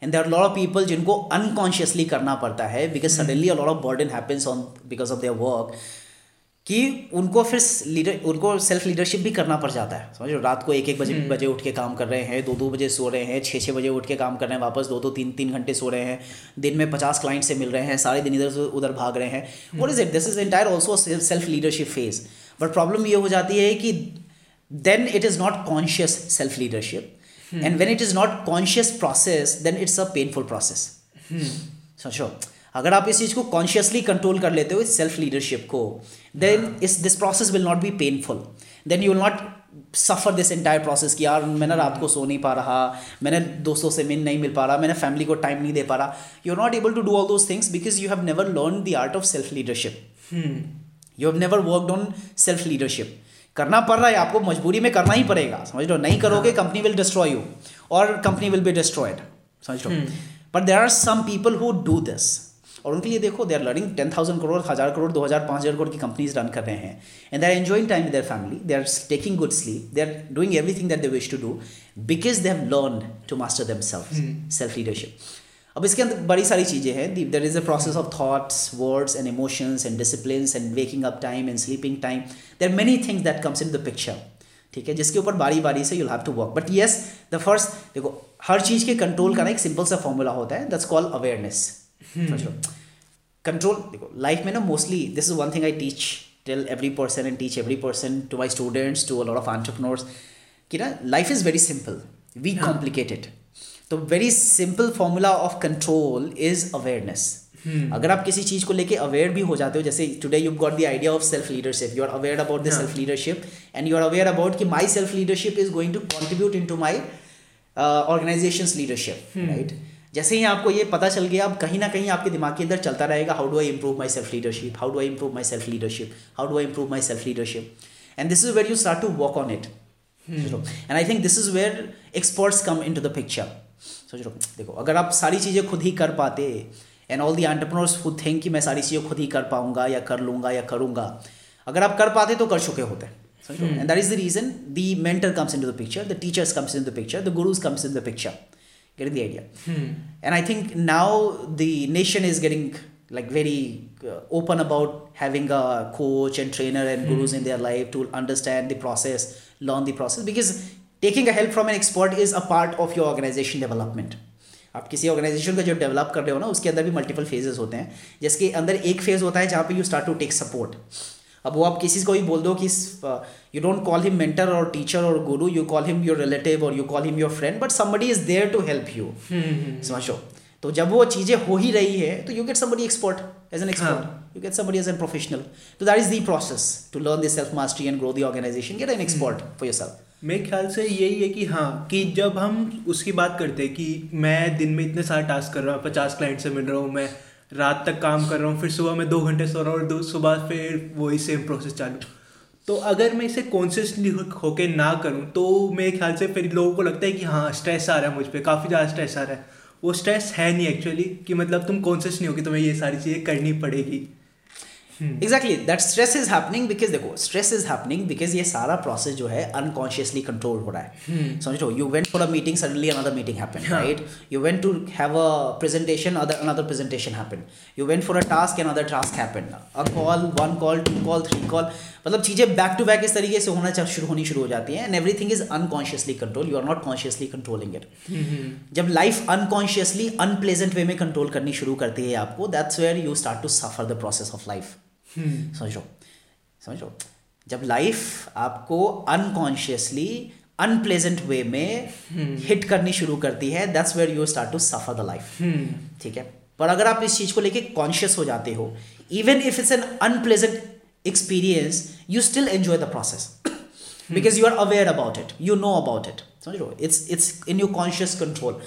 and there lot of people जिनको अनकॉन्शियसली करना पड़ता है because suddenly a lot of burden happens on because of their work कि उनको फिर लीडर उनको सेल्फ लीडरशिप भी करना पड़ जाता है समझ लो रात को एक एक बजे हम्म। बजे उठ के काम कर रहे हैं दो दो बजे सो रहे हैं छः छः बजे उठ के काम कर रहे हैं वापस दो दो तीन तीन घंटे सो रहे हैं दिन में पचास क्लाइंट से मिल रहे हैं सारे दिन इधर से उधर भाग रहे हैं what is it this is entire also self leadership phase but problem ये हो जाती है कि then it is not conscious self leadership and when it is not conscious process then it's a painful process समझो अगर आप इस चीज़ को कॉन्शियसली कंट्रोल कर लेते हो इस सेल्फ लीडरशिप को then is this process will not be painful then you will not suffer this entire process कि यार मैंने रात को सो नहीं पा रहा मैंने दोस्तों से मिल नहीं मिल पा रहा मैंने फैमिली को टाइम नहीं दे पा रहा you are not able to do all those things because you have never learn the art of self leadership you have never worked on self leadership करना पड़ रहा है आपको मजबूरी में करना ही पड़ेगा समझ लो नहीं करोगे कंपनी विल डिस्ट्रॉय यू और कंपनी विल बी डिस्ट्रॉयड समझ लो but there are some people who do this और उनके लिए देखो they are learning ten thousand crore हज़ार करोड़ दो हज़ार पाँच हज़ार करोड़ की कंपनीज रन कर रहे हैं and they are enjoying time their family they are taking good sleep they are doing everything that they wish to do because they have learn to master them self leadership अब इसके अंदर बड़ी सारी चीज़ें हैं there is a process of thoughts words and emotions and discipline and waking up time and sleeping time there many things that comes in the picture ठीक है जिसके ऊपर बारी बारी से you have to work but yes the first देखो हर चीज़ के कंट्रोल करना एक सिंपल सा फॉर्मूला होता है that's call awareness control hmm. देखो लाइफ में ना mostly this is one thing I teach tell every person and teach every person to my students to a lot of entrepreneurs कि ना life is very simple we complicated तो very simple formula of control is awareness अगर आप किसी चीज़ को लेके aware भी हो जाते हो जैसे today you got the idea of self leadership you are aware about the self leadership and you are aware about कि my self leadership is going to contribute in to my organization leadership right जैसे ही आपको ये पता चल गया अब कहीं ना कहीं आपके दिमाग के अंदर चलता रहेगा how do I improve my self leadership how do I improve my self leadership how do I improve my self leadership and this is where you start to work on it and I think this is where experts come in to the picture सोच लो देखो अगर आप सारी चीज़ें खुद ही कर पाते एंड ऑल दी एंटरप्रनर्स खुद थिंक कि मैं सारी चीज़ें खुद ही कर पाऊंगा या कर लूंगा या करूंगा अगर आप कर पाते तो कर चुके होते हैं and that is the reason the mentor comes in to the picture the teachers comes in the picture the gurus comes in the picture Getting the idea? Hmm. And I think now the nation is getting like very uh, open about having a coach and trainer and hmm. gurus in their life to understand the process learn the process because taking a help from an expert is a part of your organization development आप किसी organization का जो develop कर रहे हो ना उसके अंदर भी मल्टीपल फेजेस होते हैं जिसके अंदर एक फेज होता है जहाँ पे you start to take support अब वो आप किसी को भी बोल दो कि you don't call him mentor or teacher or guru you call him your relative or you call him your friend but somebody is there to help you hmm. समझो तो जब वो चीज़ें हो ही रही है तो you get somebody expert as an expert you get somebody as an professional तो that is the process to learn this self mastery and grow the organization get an expert for your self मेरे ख्याल से यही है कि हाँ कि जब हम उसकी बात करते हैं कि मैं दिन में इतने सारे टास्क कर रहा हूँ पचास क्लाइंट से मिल रहा हूँ मैं रात तक काम कर रहा हूँ फिर सुबह मैं दो घंटे सो रहा हूँ और सुबह फिर वही सेम प्रोसेस चालू तो अगर मैं इसे कॉन्शियसली होके ना करूँ तो मेरे ख्याल से फिर लोगों को लगता है कि हाँ स्ट्रेस आ रहा है मुझ पर काफ़ी ज़्यादा स्ट्रेस आ रहा है वो स्ट्रेस है नहीं एक्चुअली कि मतलब तुम कॉन्शियस नहीं होगी तुम्हें ये सारी चीज़ें करनी पड़ेगी exactly that stress is happening because देखो स्ट्रेस इज हैपनिंग बिकॉज ये सारा प्रोसेस जो है अनकॉन्शियसली कंट्रोल हो रहा है hmm. समझो you went for a meeting suddenly another meeting happen right you went to have a presentation other another presentation happen you went for a task another task happen a call one call two call three call मतलब चीज़ें back to back इस तरीके से होना शुरू होनी शुरू हो जाती है and everything is unconsciously control you are not consciously controlling it जब लाइफ अनकॉन्शियसली अनप्लेजेंट वे में कंट्रोल करनी शुरू करती है आपको that's where you start to suffer the process of life Hmm. समझ लो समझ लो जब लाइफ आपको अनकॉन्शियसली अनप्लेजेंट वे में हिट hmm. करनी शुरू करती है that's where you start to suffer the life ठीक है पर अगर आप इस चीज़ को लेके कॉन्शियस हो जाते हो even if it's an unpleasant experience you still enjoy the process because you are aware about it you know about it समझ लो it's it's in you conscious control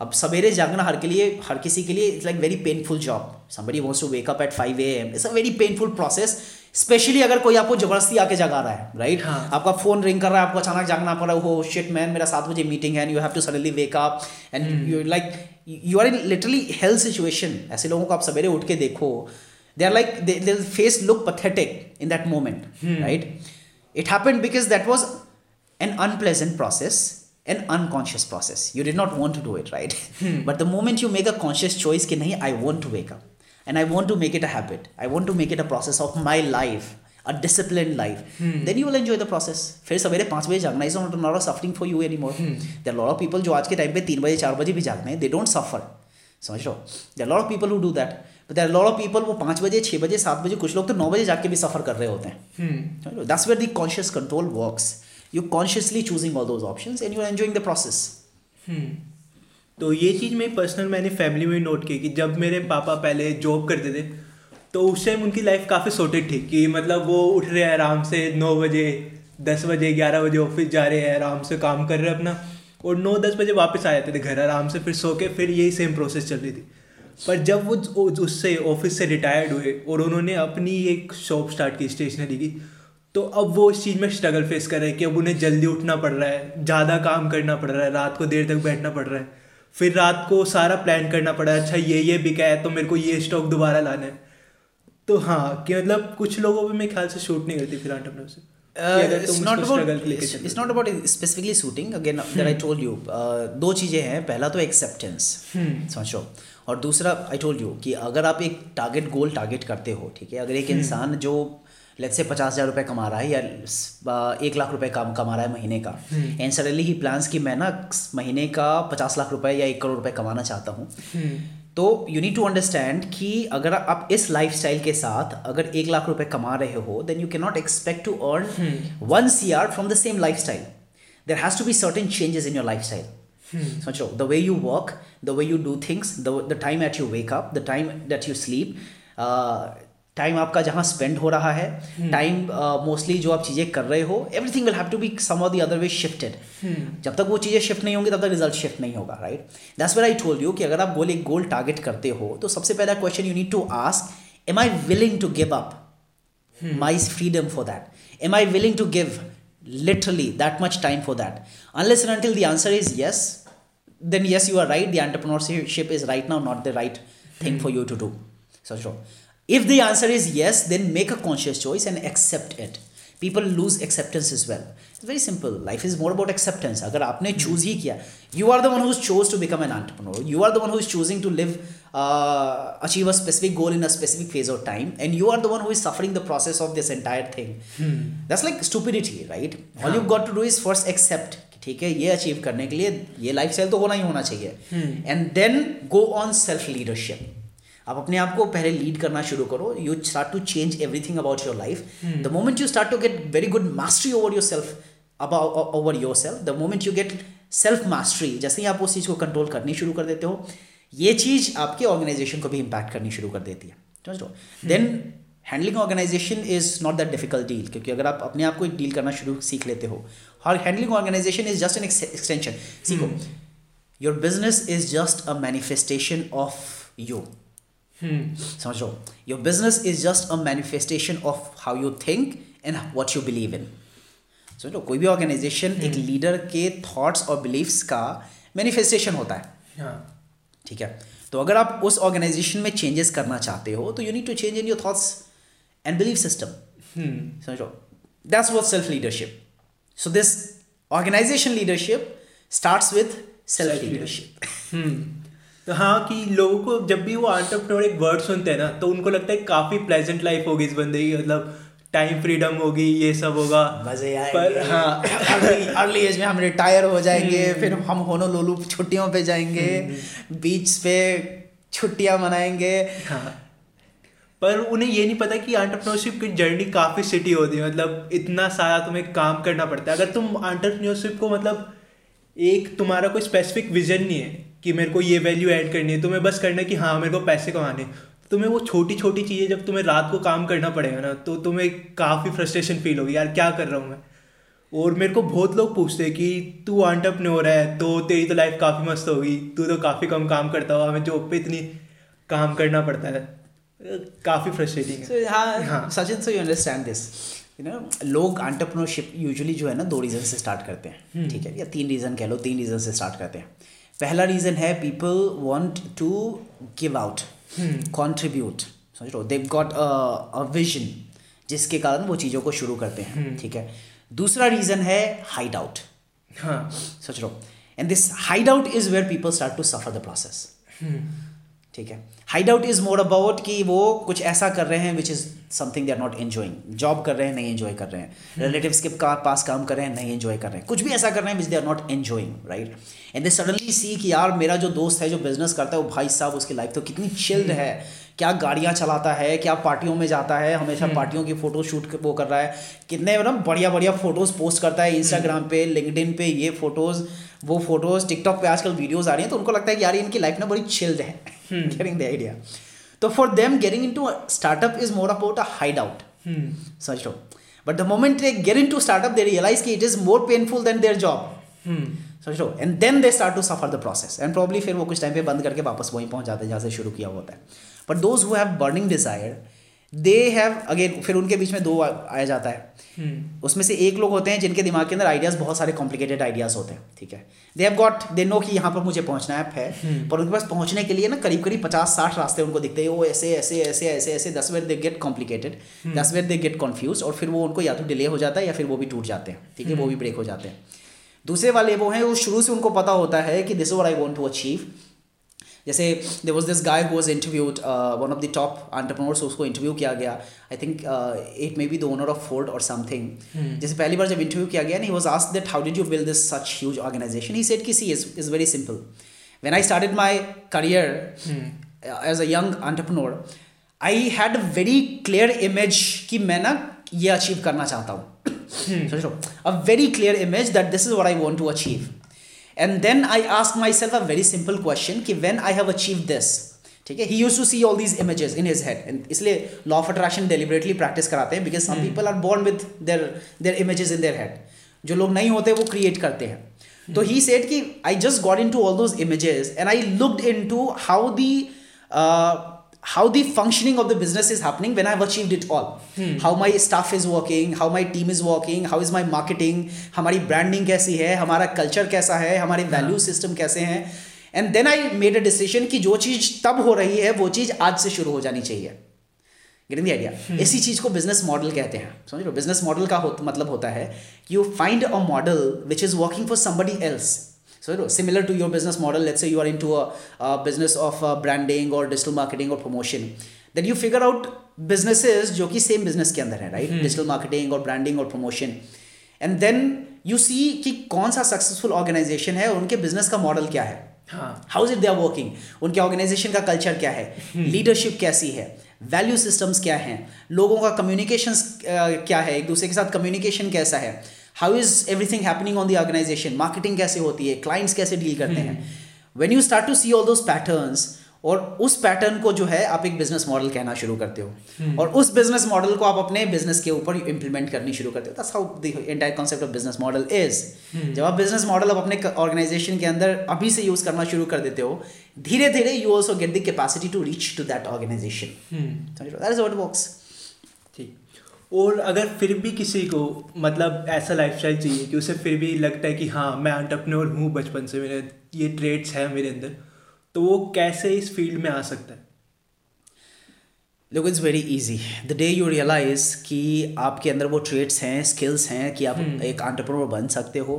अब सवेरे जागना हर के लिए हर किसी के लिए it's like very painful job somebody wants to wake up at five A M it's a very painful process specially अगर कोई आपको जबरदस्ती आके जगा रहा है राइट right? हाँ. आपका फोन रिंग कर रहा है आपको अचानक जागना पड़ रहा है हो शिट मैन मेरा सात बजे मीटिंग है and you have to suddenly wake up and you like you are in literally health situation ऐसे लोगों को आप सवेरे उठ के देखो they are like face look pathetic in that moment right it happen because that was an unpleasant process an unconscious process you did not want to do it right but the moment you make a conscious choice कि नहीं I want to make up and I want to make it a habit I want to make it a process of my life a discipline life then you will enjoy the process फिर सवेरे पाँच बजे जागना is not not suffering for you any more there lot of people जो आज के time पे तीन बजे चार बजे भी जागते हैं दे डोंट सफर समझ लो there lot of people who do that but there lot of people वो पाँच बजे छः बजे सात बजे कुछ लोग तो नौ बजे जाके भी सफर कर रहे होते हैं that's where the conscious control works you consciously choosing all those option and you enjoying the process hmm. तो ये चीज़ मेरी पर्सनल मैंने फैमिली में नोट की कि जब मेरे पापा पहले जॉब करते थे तो उस टाइम उनकी लाइफ काफ़ी सोटेड थी कि मतलब वो उठ रहे हैं आराम से नौ बजे दस बजे ग्यारह बजे ऑफिस जा रहे हैं आराम से काम कर रहे हैं अपना और नौ दस बजे वापस आ जाते थे घर आराम से फिर सो के फिर यही सेम प्रोसेस चल रही थी पर जब वो उससे ऑफिस से रिटायर्ड हुए और उन्होंने अपनी एक शॉप स्टार्ट की स्टेशनरी की तो अब वो उस चीज़ में स्ट्रगल फेस कर रहे हैं कि अब उन्हें जल्दी उठना पड़ रहा है ज़्यादा काम करना पड़ रहा है रात को देर तक बैठना पड़ रहा है फिर रात को सारा प्लान करना पड़ा अच्छा ये ये बिका है तो मेरे को ये स्टॉक दोबारा लाना है तो हाँ कि मतलब कुछ लोगों में मेरे ख्याल से शूट नहीं करती फिर से it's not about specifically shooting again that I told you दो चीज़ें हैं पहला तो एक्सेप्टेंस hmm. समझो और दूसरा आई टोल्ड यू कि अगर आप एक टारगेट गोल टारगेट करते हो ठीक है अगर एक hmm. इंसान जो लेट्स से पचास हज़ार रुपये कमा रहा है या एक लाख रुपए काम कमा रहा है महीने का एंड सडनली ही प्लान्स कि मैं ना महीने का पचास लाख रुपए या एक करोड़ रुपए कमाना चाहता हूँ हम्म। तो यू नीड टू अंडरस्टैंड कि अगर आप इस लाइफ के साथ अगर एक लाख रुपए कमा रहे हो then you can not expect to earn one C R from the same life style there has to be certain changes in your life style सोचो the way you work the way you do things the time at you wake up the time that you sleep time आपका जहाँ spend हो रहा है time hmm. Mostly uh, जो आप चीज़ें कर रहे हो everything will have to be some the other way shifted जब तक वो चीज़ें शिफ्ट नहीं होंगी तब तक रिजल्ट शिफ्ट नहीं होगा right that's where I told you कि अगर आप गोल एक गोल टारगेट करते हो तो सबसे पहला question you need to ask am I willing to give up my freedom for that am I willing to give literally that much time for that unless and until the answer is yes then yes you are right the entrepreneurship is right now not the right thing for you to do so If the answer is yes, then make a conscious choice and accept it. People lose acceptance as well. It's very simple. Life is more about acceptance. If you have chosen, you are the one who's chose to become an entrepreneur. You are the one who is choosing to live, uh, achieve a specific goal in a specific phase of time. And you are the one who is suffering the process of this entire thing. Hmm. That's like stupidity, right? All you've got to do is first accept. ठीक है ये achieve करने के लिए ये lifestyle तो होना ही होना चाहिए and then go on self leadership आप अपने आप को पहले लीड करना शुरू करो you start to change everything about your life the moment you start to get very good mastery over your self over your self the moment you get self mastery जैसे ही आप उस चीज़ को कंट्रोल करनी शुरू कर देते हो ये चीज़ आपके ऑर्गेनाइजेशन को भी इम्पैक्ट करनी शुरू कर देती है समझ लो then handling organization is not that difficult deal क्योंकि अगर आप अपने आप को डील करना शुरू सीख लेते हो और handling organization is just an extension सीखो your business is just a manifestation of you Hmm. समझो your business is just a manifestation of how you think and what you believe in समझो कोई भी ऑर्गेनाइजेशन hmm. एक leader के thoughts और beliefs का manifestation होता है हाँ। ठीक है तो अगर आप उस ऑर्गेनाइजेशन में चेंजेस करना चाहते हो तो you need to change in your thoughts and believe system समझो that's what self leadership so this organization leadership start with self leadership तो हाँ कि लोगों को जब भी वो आंट्रप्रनोर एक वर्ड सुनते हैं ना तो उनको लगता है काफ़ी प्लेजेंट लाइफ होगी इस बंदे की मतलब टाइम फ्रीडम होगी ये सब होगा मजे पर हाँ अर्ली एज में हम रिटायर हो जाएंगे हम्म। फिर हम होनो लोलू छुट्टियों पे जाएंगे बीच हम्म। पे छुट्टियाँ मनाएंगे हाँ पर उन्हें ये नहीं पता कि आंट्रप्रनोरशिप की जर्नी काफ़ी सिटी होती है मतलब इतना सारा तुम्हें काम करना पड़ता है अगर तुम आंट्रप्रनोरशिप को मतलब एक तुम्हारा कोई स्पेसिफिक विजन नहीं है कि मेरे को ये वैल्यू ऐड करनी है तुम्हें तो बस करना है कि हाँ मेरे को पैसे कमाने तो तुम्हें वो छोटी छोटी चीज़ें जब तुम्हें रात को काम करना पड़ेगा ना तो तुम्हें काफ़ी फ्रस्ट्रेशन फील होगी यार क्या कर रहा हूँ मैं और मेरे को बहुत लोग पूछते हैं कि तू रहा है तो तेरी तो लाइफ काफ़ी मस्त होगी तू तो काफ़ी कम काम करता हो हमें जॉब पे इतनी काम करना पड़ता है काफ़ी फ्रस्ट्रेटिंग so, हाँ, हाँ। Sachin so you understand this you know लोग आंटरप्रेन्योरशिप यूजुअली जो है ना दो रीज़न से स्टार्ट करते हैं हम्म। ठीक है या तीन रीज़न कह लो तीन रीज़न से स्टार्ट करते हैं पहला रीज़न है people want to give out contribute समझ लो देव गॉट अ विजन जिसके कारण वो चीज़ों को शुरू करते हैं hmm. ठीक है दूसरा रीज़न है हाइड आउट हाँ सोच लो and this hide out is where people start to suffer the process ठीक है hide out is more about कि वो कुछ ऐसा कर रहे हैं which is something they are not enjoying job कर रहे हैं नहीं एन्जॉय कर रहे हैं रिलेटिव्स hmm. के पास काम कर रहे हैं नहीं एंजॉय कर रहे हैं कुछ भी ऐसा कर रहे हैं which they are not enjoying right and they suddenly see कि यार मेरा जो दोस्त है जो बिजनेस करता है वो भाई साहब उसकी लाइफ तो कितनी चिल्ड है क्या गाड़ियाँ चलाता है क्या पार्टियों में जाता है हमेशा हम्म। पार्टियों की फ़ोटो शूट वो कर रहा है कितने मतलब बढ़िया बढ़िया फ़ोटोज़ पोस्ट करता है इंस्टाग्राम हम्म। पे लिंकड पे ये फ़ोटोज़ वो फ़ोटोज़ टिकटॉक पे आजकल वीडियोज़ आ रही हैं तो उनको लगता है कि यार इनकी लाइफ ना बड़ी चिल्ड है गेटिंग द आइडिया तो for them getting in to startup is more about a hide out समझ लो but the moment they get in to startup they realize कि it is more painful than their job such low and then they start to suffer the process and probably फिर वो कुछ time पे बंद करके वापस वहीं पहुंच जाते हैं जहाँ से शुरू किया होता है but those who have burning desire they have again फिर उनके बीच में दो आया जाता है hmm. उसमें से एक लोग होते हैं जिनके दिमाग के अंदर आइडियाज़ बहुत सारे कॉम्प्लिकेटेड आइडियाज़ होते हैं ठीक है they have got they know कि यहाँ पर मुझे पहुंचना है hmm. पर उनके पास पहुंचने के लिए ना करीब करीब पचास साठ रास्ते उनको दिखते हैं वो ऐसे ऐसे ऐसे ऐसे ऐसे that's where they get complicated that's where they get confuse और फिर वो उनको या तो डिले हो जाता है या फिर वो भी टूट जाते हैं ठीक है hmm. वो भी ब्रेक हो जाते हैं दूसरे वाले वो हैं वो शुरू से उनको पता होता है कि this where I want to achieve जैसे they was this guy who was interviewed one of the top entrepreneurs उसको इंटरव्यू किया गया I think it may be the owner of Ford और समथिंग जैसे पहली बार जब इंटरव्यू किया गया ना was ask that how did you build this such huge organization he said की see is is very simple when I started my career as a young young I I had a very clear image कि मैं ना ये achieve करना चाहता हूँ सोच लो a very clear image that this is what I want to achieve and then I ask my self a very simple question कि when I have achieve this ठीक है he use to see all these images in his head and इसलिए law of attraction deliberately practice कराते हैं because some people are born with there there images in their head जो लोग नहीं होते वो क्रिएट करते हैं तो ही hmm. सेट कि I just got in to all those images and I looked in to how the how the functioning of the business is happening when I've achieved it all. Hmm. How my staff is working, how my team is working, how is my marketing, हमारी branding कैसी है हमारा culture कैसा है हमारे value system कैसे हैं and then I made a decision कि जो चीज़ तब हो रही है वो चीज़ आज से शुरू हो जानी चाहिए गेटिंग द आइडिया इसी चीज़ को बिजनेस मॉडल कहते हैं समझ लो बिजनेस मॉडल का हो, मतलब होता है you find a model which is working for somebody else So you know, similar to your business model, let's say you are into a, a business of uh, branding or digital marketing or promotion. Then you figure out businesses जो कि same business के अंदर है hmm. digital marketing और branding और promotion and then you see कि कौन सा successful organization है और उनके बिजनेस का मॉडल क्या है how is it they are working उनके ऑर्गेनाइजेशन का कल्चर क्या है लीडरशिप कैसी है वैल्यू सिस्टम्स क्या हैं लोगों का कम्युनिकेशन क्या है एक दूसरे के साथ कम्युनिकेशन कैसा है how is everything happening on the organization marketing कैसे होती है क्लाइंट्स कैसे डील करते hmm. हैं when you start to see all those patterns और उस पैटर्न को जो है आप एक बिजनेस मॉडल कहना शुरू करते हो hmm. और उस बिजनेस मॉडल को आप अपने बिजनेस के ऊपर इंप्लीमेंट करनी शुरू करते हो that's how the entire concept of business model is जब आप बिजनेस मॉडल आप अपने ऑर्गेनाइजेशन के अंदर अभी से यूज करना शुरू कर देते हो धीरे धीरे you also get the capacity to reach to that organization that is what works और अगर फिर भी किसी को मतलब ऐसा लाइफ चाहिए कि उसे फिर भी लगता है कि हाँ मैं अंटरप्रनोर हूँ बचपन से मेरे ये ट्रेड्स हैं मेरे अंदर तो वो कैसे इस फील्ड में आ सकता है लोग it's very easy the day you realize कि आपके अंदर वो ट्रेड्स हैं स्किल्स हैं कि आप hmm. एक आंट्रप्रनोर बन सकते हो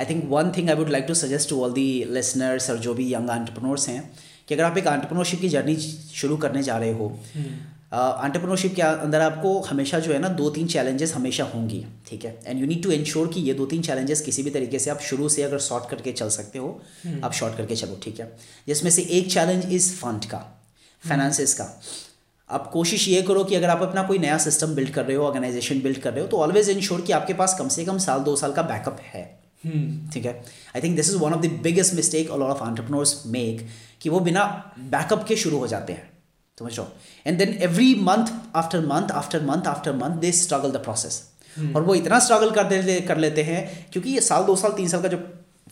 I think one thing I would like to suggest to all the listeners और जो भी यंग आंट्रप्रनोर्स हैं कि अगर आप एक आंट्रप्रनोरशिप की जर्नी शुरू करने जा रहे हो hmm. एंटरप्रेन्योरशिप uh, के अंदर आपको हमेशा जो है ना दो तीन चैलेंजेस हमेशा होंगी ठीक है and you need to ensure कि ये दो तीन चैलेंजेस किसी भी तरीके से आप शुरू से अगर शॉर्ट करके चल सकते हो hmm. आप शॉर्ट करके चलो ठीक है जिसमें से एक चैलेंज इज़ फंड का फाइनेंसिस का आप कोशिश ये करो कि अगर आप अपना कोई नया सिस्टम बिल्ड कर रहे हो ऑर्गेनाइजेशन बिल्ड कर रहे हो तो ऑलवेज इन्श्योर कि आपके पास कम से कम साल दो साल का बैकअप है हम्म। ठीक है I think this is one of the biggest mistake all of entrepreneurs make कि वो बिना बैकअप के शुरू हो जाते हैं समझ रहा हूँ and then every month after month after month after month they struggle the process और वो इतना स्ट्रगल दे कर लेते हैं क्योंकि ये साल दो साल तीन साल का जो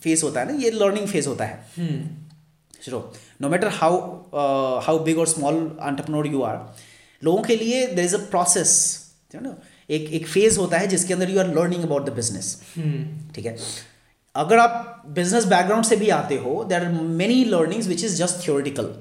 फेज होता है ना ये लर्निंग फेज होता है no matter how how big और स्मॉल एंटरप्रेन्योर यू आर लोगों के लिए देर इज अ प्रोसेस ना एक एक फेज होता है जिसके अंदर you are learning about the business ठीक है अगर आप बिजनेस बैकग्राउंड से भी आते हो there are many learnings which is just theoretical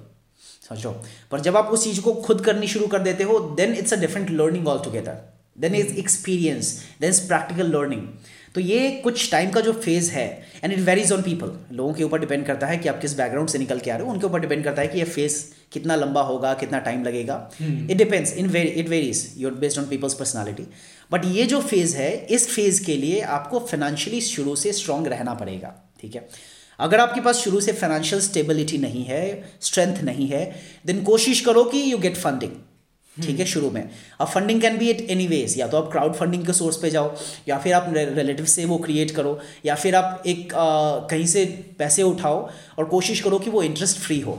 समझो पर जब आप उस चीज़ को खुद करनी शुरू कर देते हो then it's a different learning all together then is experience then is practical learning तो ये कुछ टाइम का जो फेज़ है and it varies on people लोगों के ऊपर डिपेंड करता है कि आप किस बैकग्राउंड से निकल के आ रहे हो उनके ऊपर डिपेंड करता है कि ये फेज़ कितना लंबा होगा कितना टाइम लगेगा it depends in very it varies your based on people's personality but ये जो फेज़ है इस फेज़ के लिए आपको फाइनेंशियली शुरू से स्ट्रांग रहना पड़ेगा ठीक है अगर आपके पास शुरू से फाइनेंशियल स्टेबिलिटी नहीं है स्ट्रेंथ नहीं है देन कोशिश करो कि यू गेट फंडिंग ठीक है हम्म। शुरू में अब funding can be it any ways या तो आप क्राउड फंडिंग के सोर्स पे जाओ या फिर आप रिलेटिव से वो क्रिएट करो या फिर आप एक आ, कहीं से पैसे उठाओ और कोशिश करो कि वो इंटरेस्ट फ्री हो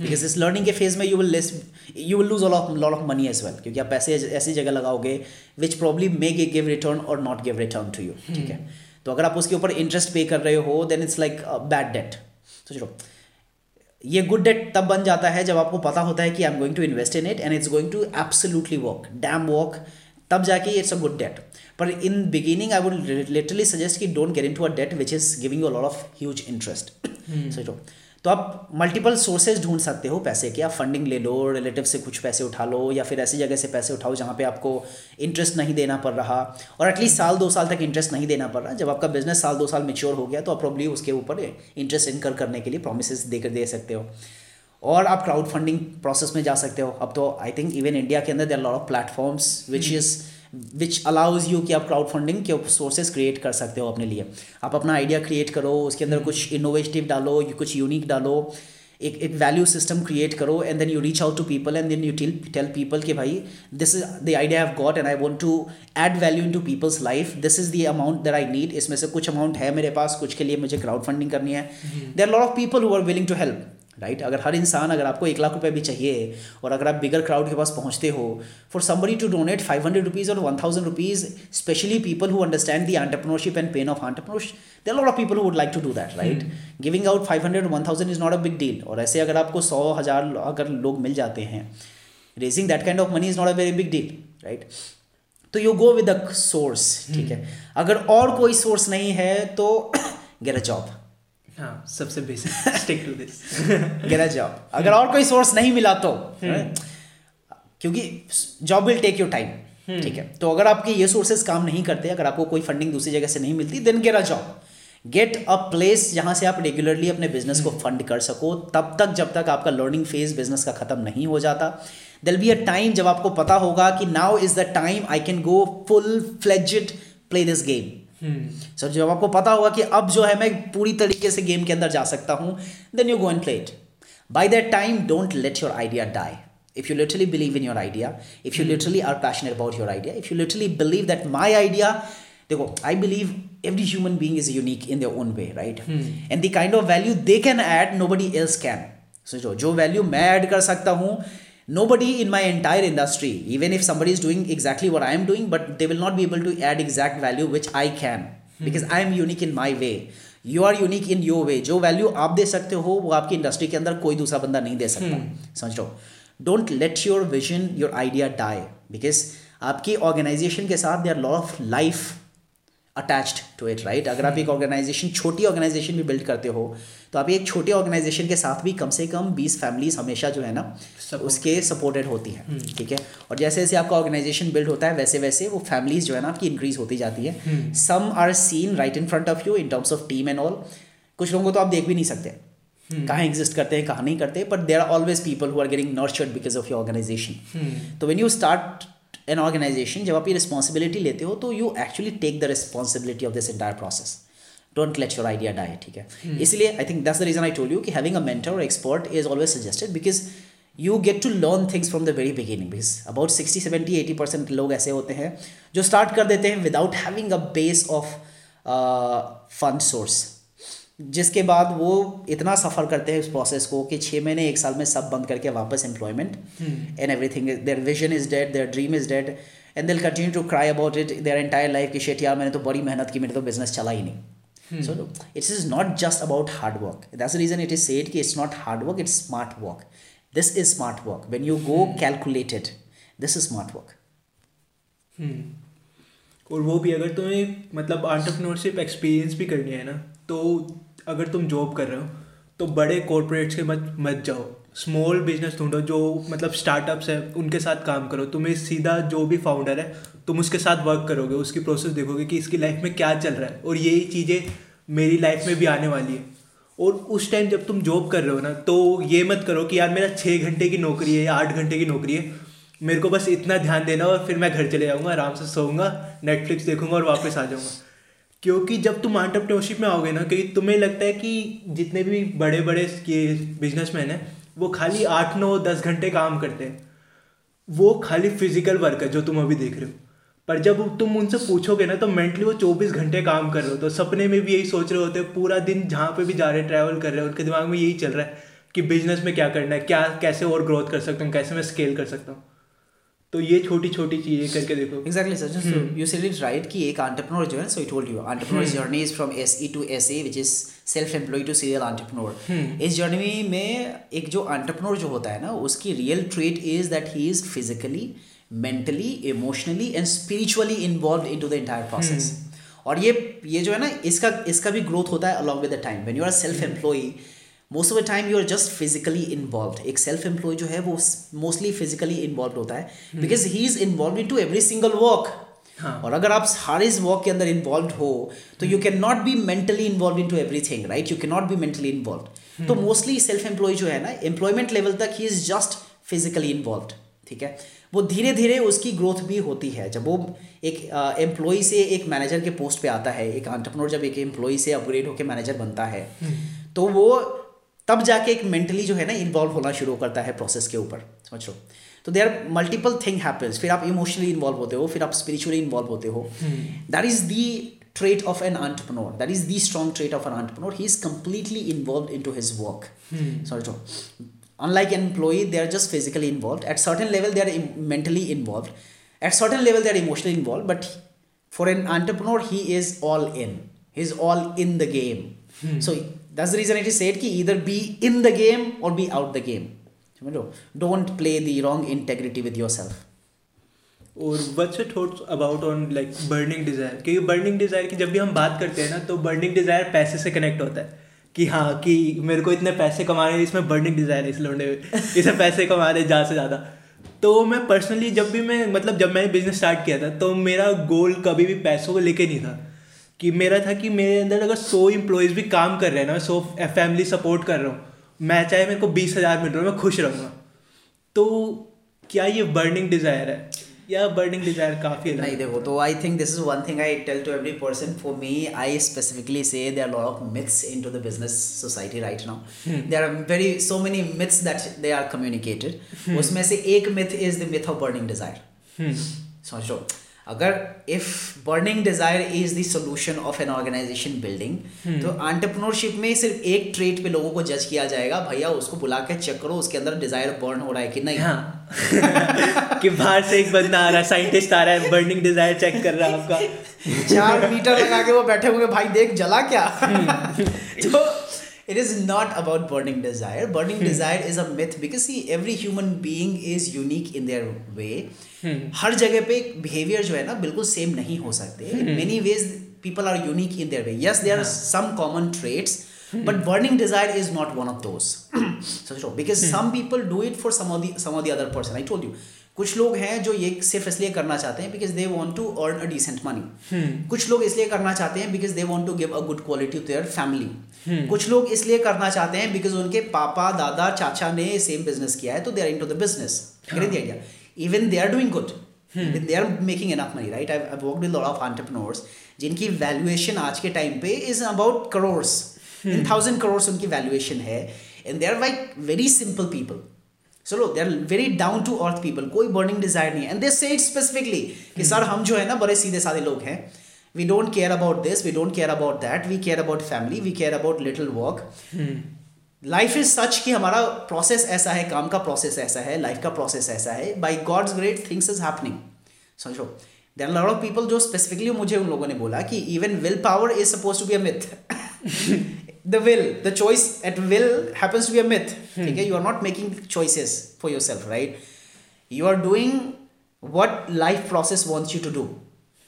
बिकॉज हम्म। इस लर्निंग के फेज में you will less you will lose lot of money as well क्योंकि आप पैसे ऐसी जगह लगाओगे which problem may give return और not give return to you ठीक हम्म। है तो अगर आप उसके ऊपर इंटरेस्ट पे कर रहे हो then it's like bad debt तो चलो ये गुड डेट तब बन जाता है जब आपको पता होता है कि I am going to invest in it and it's going to absolutely work damn work तब जाके इट्स अ गुड डेट पर in beginning I would literally suggest कि don't get into a debt which is giving you lot of huge interest so तो आप multiple sources ढूंढ सकते हो पैसे के आप फंडिंग ले लो रिलेटिव से कुछ पैसे उठा लो या फिर ऐसी जगह से पैसे उठाओ जहाँ पे आपको इंटरेस्ट नहीं देना पड़ रहा और एटलीस्ट साल दो साल तक इंटरेस्ट नहीं देना पड़ रहा जब आपका बिजनेस साल दो साल मेच्योर हो गया तो आप प्रॉब्ली उसके ऊपर इंटरेस्ट इनकर करने के लिए प्रोमिस देकर दे सकते हो और आप क्राउड फंडिंग प्रोसेस में जा सकते हो अब तो आई थिंक इवन इंडिया के अंदर there lot of platforms which is which allows you कि आप क्राउड फंडिंग के सोर्सेज क्रिएट कर सकते हो अपने लिए आप अपना आइडिया क्रिएट करो उसके अंदर हम्म। कुछ इनोवेटिव डालो कुछ यूनिक डालो एक एक वैल्यू सिस्टम क्रिएट करो and then you reach out to people and then you till tell people कि भाई this is the idea have got and I want to add value into people's life this is the amount that I need इसमें से कुछ amount है मेरे पास कुछ के लिए मुझे क्राउड फंडिंग करनी है there lot of people who are willing to help right right? अगर हर इंसान अगर आपको एक लाख रुपये भी चाहिए और अगर आप बिगर क्राउड के पास पहुंचते हो for somebody to donate five hundred rupees और one thousand rupees specially people who understand the entrepreneurship and pain of entrepreneurship there lot of people would like to do that right giving out five hundred one thousand is not a big deal और ऐसे अगर आपको सौ हज़ार अगर लोग मिल जाते हैं raising that kind of money is not a very big deal right तो you go with a source ठीक है hmm. अगर और कोई सोर्स नहीं है तो गेट अ जॉब हाँ, सबसे basic stick to this get a job अगर और कोई सोर्स नहीं मिला तो हम्म। क्योंकि job will take your time ठीक है तो अगर आपके ये सोर्सेस काम नहीं करते अगर आपको कोई फंडिंग दूसरी जगह से नहीं मिलती then get a job get a place जहां से आप रेगुलरली अपने बिजनेस को फंड हम्म। कर सको तब तक जब तक आपका लर्निंग फेज बिजनेस का खत्म नहीं हो जाता दिल बी अ टाइम जब आपको पता होगा कि now is the time I can go full fledged play this game sir hmm. जब आपको पता होगा कि अब जो है मैं पूरी तरीके से गेम के अंदर जा सकता हूँ then you go and play it by that time don't let your idea die if you literally believe in your idea if you literally are passion about your idea if you literally believe that my idea देखो I believe every human being is unique in their own way right and the kind of value they can add nobody else can सोचो जो value मैं add कर सकता हूँ nobody in my entire industry even if somebody is doing exactly what i am doing but they will not be able to add exact value which i can hmm. because i am unique in my way you are unique in your way जो value आप दे सकते हो वो आपकी industry के अंदर कोई दूसरा बंदा नहीं दे सकता hmm. समझ लो don't let your vision your idea die because आपकी ऑर्गेनाइजेशन के साथ they are lot of life attached to it right अगर आप hmm. एक ऑर्गेनाइजेशन छोटी ऑर्गेनाइजेशन भी बिल्ड करते हो तो आप एक छोटे ऑर्गेनाइजेशन के साथ भी कम से कम बीस फैमिलीज हमेशा जो है ना उसके सपोर्टेड होती हैं hmm. ठीक है और जैसे जैसे आपका ऑर्गेनाइजेशन बिल्ड होता है वैसे वैसे वो फैमिलीज जो है ना आपकी इंक्रीज होती जाती है some are seen right in front of you in terms of team and all कुछ लोगों को तो आप देख भी नहीं सकते Hmm. कहाँ एग्जिस्ट करते हैं कहाँ नहीं करते but there are always people who are getting nurtured because of your organisation तो when you start an organisation जब आप ये रिस्पॉन्सिबिलिटी लेते हो तो you actually take the responsibility of this entire process don't let your idea die ठीक है hmm. इसलिए I think that's the reason I told you कि हैविंग अ मेंटर और expert is always suggested because you get to learn things from the very beginning because about sixty seventy eighty percent लोग ऐसे होते हैं जो start कर देते हैं without having a base of fund source जिसके बाद वो इतना सफ़र करते हैं इस प्रोसेस को कि छः महीने एक साल में सब बंद करके वापस employment and everything their vision is dead their dream is dead and they'll continue to cry about it their entire life की शेट यार मैंने तो बड़ी मेहनत की मेरे तो बिजनेस चला ही नहीं so it's is not just about hard work that's reason it is said कि it's not hard work it's smart work this is smart work when you go calculated this is smart work और वो भी अगर तुम्हें मतलब entrepreneurship experience भी करनी है ना तो अगर तुम जॉब कर रहे हो तो बड़े कॉरपोरेट्स के मत मत जाओ स्मॉल बिजनेस ढूंढो जो मतलब स्टार्टअप्स हैं उनके साथ काम करो तुम्हें सीधा जो भी फाउंडर है तुम उसके साथ वर्क करोगे उसकी प्रोसेस देखोगे कि इसकी लाइफ में क्या चल रहा है और यही चीज़ें मेरी लाइफ में भी आने वाली है और उस टाइम जब तुम जॉब कर रहे हो ना तो ये मत करो कि यार मेरा छः घंटे की नौकरी है या आठ घंटे की नौकरी है मेरे को बस इतना ध्यान देना और फिर मैं घर चले जाऊँगा आराम से सोऊंगा नेटफ्लिक्स देखूंगा और वापस आ जाऊँगा क्योंकि जब तुम आंट्रप्रनोरशिप में आओगे ना कि तुम्हें लगता है कि जितने भी बड़े बड़े ये बिजनेसमैन हैं वो खाली आठ नौ दस घंटे काम करते हैं वो खाली फिजिकल वर्क है जो तुम अभी देख रहे हो पर जब तुम उनसे पूछोगे ना तो मेंटली वो चौबीस घंटे काम कर रहे हो तो सपने में भी यही सोच रहे होते हैं पूरा दिन जहाँ पे भी जा रहे हैं ट्रैवल कर रहे हैं उनके दिमाग में यही चल रहा है कि बिजनेस में क्या करना है क्या कैसे और ग्रोथ कर सकता हूँ कैसे मैं स्केल कर सकता हूँ तो ये छोटी छोटी चीज़ें करके देखो exactly sir you said it right कि एक एंटरप्रेन्योर जो है so I told you entrepreneur journey is from S E to S A which is self employ to serial entrepreneur इस जर्नी में एक जो एंटरप्रेन्योर जो होता है ना उसकी real trait is that he is physically mentally emotionally and spiritually involve into the entire process और ये ये जो है ना इसका इसका भी ग्रोथ होता है along with the time when you are self employee most of the time you are just physically involve एक सेल्फ एम्प्लॉय जो है वो मोस्टली फिजिकली इन्वॉल्व होता है because he is involve into every single work हाँ. और अगर आप हर इज वॉक के अंदर इन्वॉल्व हो तो you can not be mentally involve into everything right you can not be mentally involve तो मोस्टली सेल्फ एम्प्लॉय जो है ना एम्प्लॉयमेंट लेवल तक he is just physically involve ठीक है वो धीरे धीरे उसकी ग्रोथ भी होती है जब वो एक एम्प्लॉय से एक मैनेजर के पोस्ट पे आता है एक आंट्रप्रनोर जब एक एम्प्लॉय से अपग्रेड होकर मैनेजर बनता है hmm. तो वो तब जाके एक मेंटली जो है ना इन्वॉल्व होना शुरू करता है प्रोसेस के ऊपर समझ लो तो they are multiple thing happens फिर आप इमोशनली इन्वॉल्व होते हो फिर आप स्पिरिचुअली इन्वॉल्व होते हो that is the trait of an entrepreneur that is the strong trait of an entrepreneur he is completely involve into his work समझ लो unlike an employee they are just physically involve at certain level they are mentally involve at certain level they are emotionally involve but for an entrepreneur he is all in he is all in the game so That's the reason it is said कि either be in the game or be out the game. समझ लो play the wrong integrity with yourself और what's your thoughts about on like burning desire क्योंकि burning desire की जब भी हम बात करते हैं ना तो बर्निंग डिज़ायर पैसे से कनेक्ट होता है कि हाँ कि मेरे को इतने पैसे कमाने इसमें बर्निंग डिज़ायर है इस लौंडे इसे पैसे कमा रहे ज़्यादा से ज़्यादा तो मैं पर्सनली जब भी मैं मतलब जब मैंने बिज़नेस स्टार्ट किया था तो मेरा गोल कभी भी पैसों को लेके नहीं था कि मेरा था कि मेरे अंदर अगर सो इम्प्लॉयज़ भी काम कर रहे हैं ना मैं सौ फैमिली सपोर्ट कर रहा हूँ मैं चाहे मेरे को बीस हज़ार मिल रहा हूँ मैं खुश रहूँगा तो क्या ये बर्निंग डिज़ायर है या बर्निंग डिज़ायर काफ़ी है नहीं देखो तो I think this is one thing I tell to every person for me I specifically say there are lot of myths into the business society right now they are very so many myths that they are communicated उसमें से एक myth is the myth of burning desire सोचो अगर if burning desire is the solution of an organisation building तो entrepreneurship में सिर्फ एक trait पे लोगों को जज किया जाएगा भैया उसको बुला के चेक करो उसके अंदर डिजायर बर्न हो रहा है कि नहीं हाँ कि बाहर से एक बंदा आ रहा है साइंटिस्ट आ रहा है बर्निंग डिजायर चेक कर रहा है आपका चार मीटर लगा के वो बैठे हुए भाई देख जला क्या तो it is not about burning desire burning desire is a myth because see every human being is unique in their way हर जगह पे बिहेवियर जो है ना बिल्कुल सेम नहीं हो सकते in many ways people are unique in their way yes there are some common traits but burning desire is not one of those सोच लो because some people do it for some of the some of the other person I told you कुछ लोग हैं जो ये सिर्फ इसलिए करना चाहते हैं because they want to earn a decent money कुछ लोग इसलिए करना चाहते हैं because they want to give a good quality to their family कुछ लोग इसलिए करना चाहते हैं बिकॉज उनके पापा दादा चाचा ने सेम बिजनेस किया है तो they are into the business idea even they are doing good they are making enough money right I work with lot of entrepreneurs जिनकी वैल्यूएशन आज के टाइम पे is about crores in thousand crores उनकी valuation है and they are like very simple people so low they are very down to earth people कोई burning desire नहीं है and they say it specifically कि sir हम जो है ना बड़े सीधे साधे लोग हैं we don't care about this we don't care about that we care about family we care about little work life is such कि हमारा प्रोसेस ऐसा है काम का प्रोसेस ऐसा है लाइफ का प्रोसेस ऐसा है by god's great things is happening समझो देन लॉट ऑफ पीपल जो स्पेसिफिकली मुझे उन लोगों ने बोला कि even will power is suppose to be a myth the will the choice at will happens to be a myth okay you are not making choices for yourself right you are doing what life process wants you to do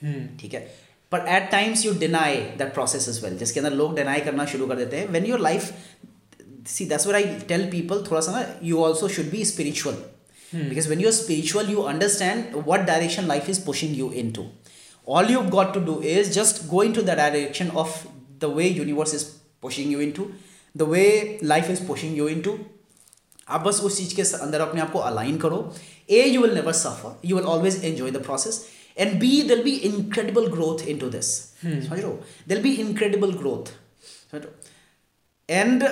hmm. okay but at times you deny that process as well just kind log deny karna shuru kar dete when your life see that's what i tell people thoda sa you also should be spiritual hmm. because when you're spiritual you understand what direction life is pushing you into all you've got to do is just go into the direction of the way universe is pushing you into the way life is pushing you into आप बस उस चीज़ के अंदर अपने आप को align करो a you will never suffer you will always enjoy the process and be दिल be incredible growth into this समझ लो दिल बी इनक्रेडिबल ग्रोथ समझ लो एंड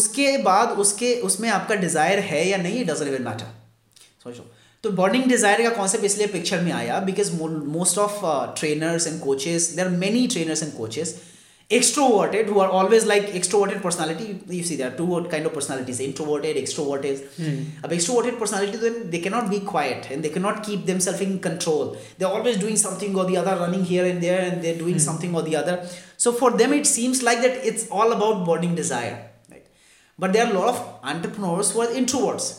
उसके बाद उसके उसमें आपका डिज़ायर है या नहीं डजन इवन मैटर समझ तो बर्निंग डिज़ायर का कॉन्सेप्ट इसलिए पिक्चर में आया because most of trainers and coaches there are many trainers and coaches extroverted who are always like extroverted personality you see there are two kind of personalities introverted extroverted hmm. a extroverted personality then they cannot be quiet and they cannot keep themselves in control they're always doing something or the other running here and there and they're doing hmm. something or the other so for them it seems like that it's all about burning desire but there are lot of entrepreneurs are introverts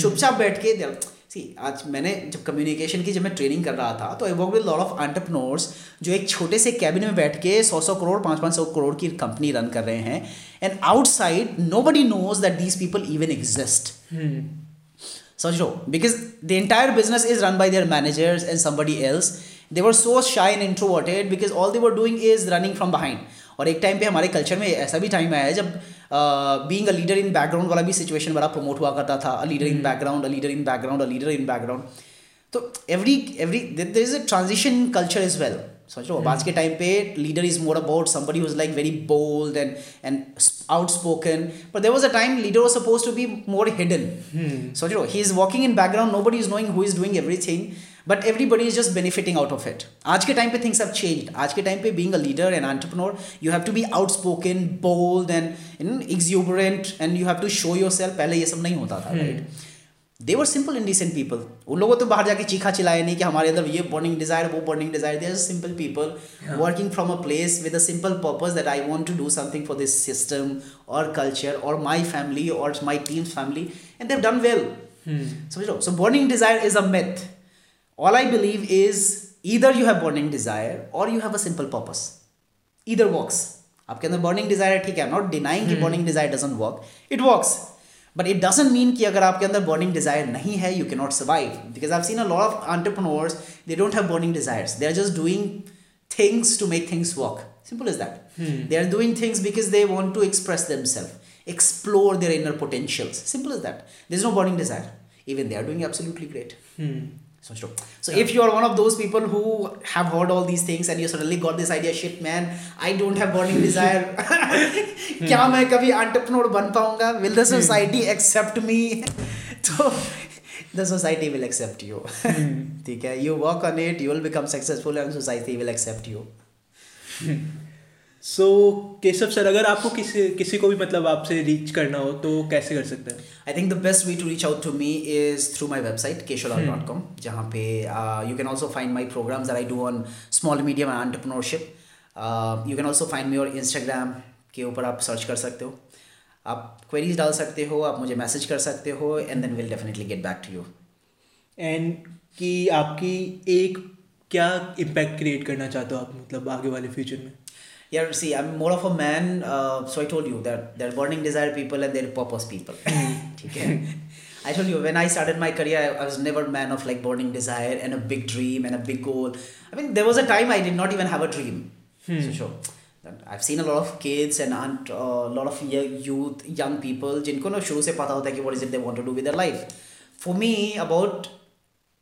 चुपचाप बैठ के देर See आज मैंने जब communication की जब मैं training कर रहा था तो I work with lot of entrepreneurs जो एक छोटे से कैबिन में बैठ के सौ सौ करोड़ पाँच पाँच सौ करोड़ की कंपनी रन कर रहे हैं and outside nobody knows that these people even exist समझ लो because the entire business is run by their managers and somebody else they were so shine introverted because all they were doing is running from behind और एक time पे हमारे culture में ऐसा भी time आया है जब being a leader in background वाला भी सिचुएशन बड़ा प्रमोट हुआ करता था a leader in background a leader in background a leader in background तो every every there is a transition culture is well सोच रहे हो आज के टाइम पे leader is more about somebody was like very bold and and out पर there was a time leader was suppose to be more hidden सोच रहे he is walking in background no is knowing who is doing everything but everybody is just benefiting out of it आज के time पे things have change आज के time पे being a leader and entrepreneur you have to be outspoken bold and in exuberant and you have to show yourself पहले ये सब नहीं होता था right hmm. right? They were simple indecent people उन लोगों तो बाहर जाके चीखा चिलाया नहीं कि हमारे अंदर ये बर्निंग डिजायर वो burning desire they are simple people working from a place with a simple purpose that I want to do something for this system और कल्चर और माई फैमिली और my team family and they've done well समझ लो so burning desire is a myth all I believe is either you have burning desire or you have a simple purpose either work आपके अंदर burning desire ठीक है not denying burning desire doesn't work it works But it doesn't mean ki agar aapke andar burning desire nahi you cannot survive. Because I've seen a lot of entrepreneurs, they don't have burning desires. They're just doing things to make things work. Simple as that. Hmm. They're doing things because they want to express themselves, explore their inner potentials. Simple as that. There's no burning desire. Even they are doing absolutely great. Hmm. switched over. So yeah. if you are one of those people who have heard all these things and you suddenly got this idea, shit man, I don't have burning desire. क्या मैं कभी entrepreneur बन पाऊंगा? Will the society accept me? तो the society will accept you. ठीक है, you work on it, you will become successful and society will accept you. So so, Keshav sir अगर आपको किसी किसी को भी मतलब आपसे रीच करना हो तो कैसे कर सकते हैं I think the best way to reach out to me is through my website Lal dot com जहाँ पे you can also find my program I do on small medium and entrepreneurship you can also find me और Instagram के ऊपर आप search कर सकते हो आप क्वेरीज डाल सकते हो आप मुझे मैसेज कर सकते हो and then will definitely get back to you and कि आपकी एक क्या इम्पैक्ट क्रिएट करना चाहते हो आप मतलब आगे वाले फ्यूचर में yeah, see, I'm more of a man. Uh, so I told you that there are burning desire people and there are purpose people. okay. I told you when I started my career, I, was never man of like burning desire and a big dream and a big goal. I mean, there was a time I did not even have a dream. Hmm. So sure. I've seen a lot of kids and a uh, lot of youth, young people, jinko na शुरू se pata hota है कि what is it they want to do with their life. For me, about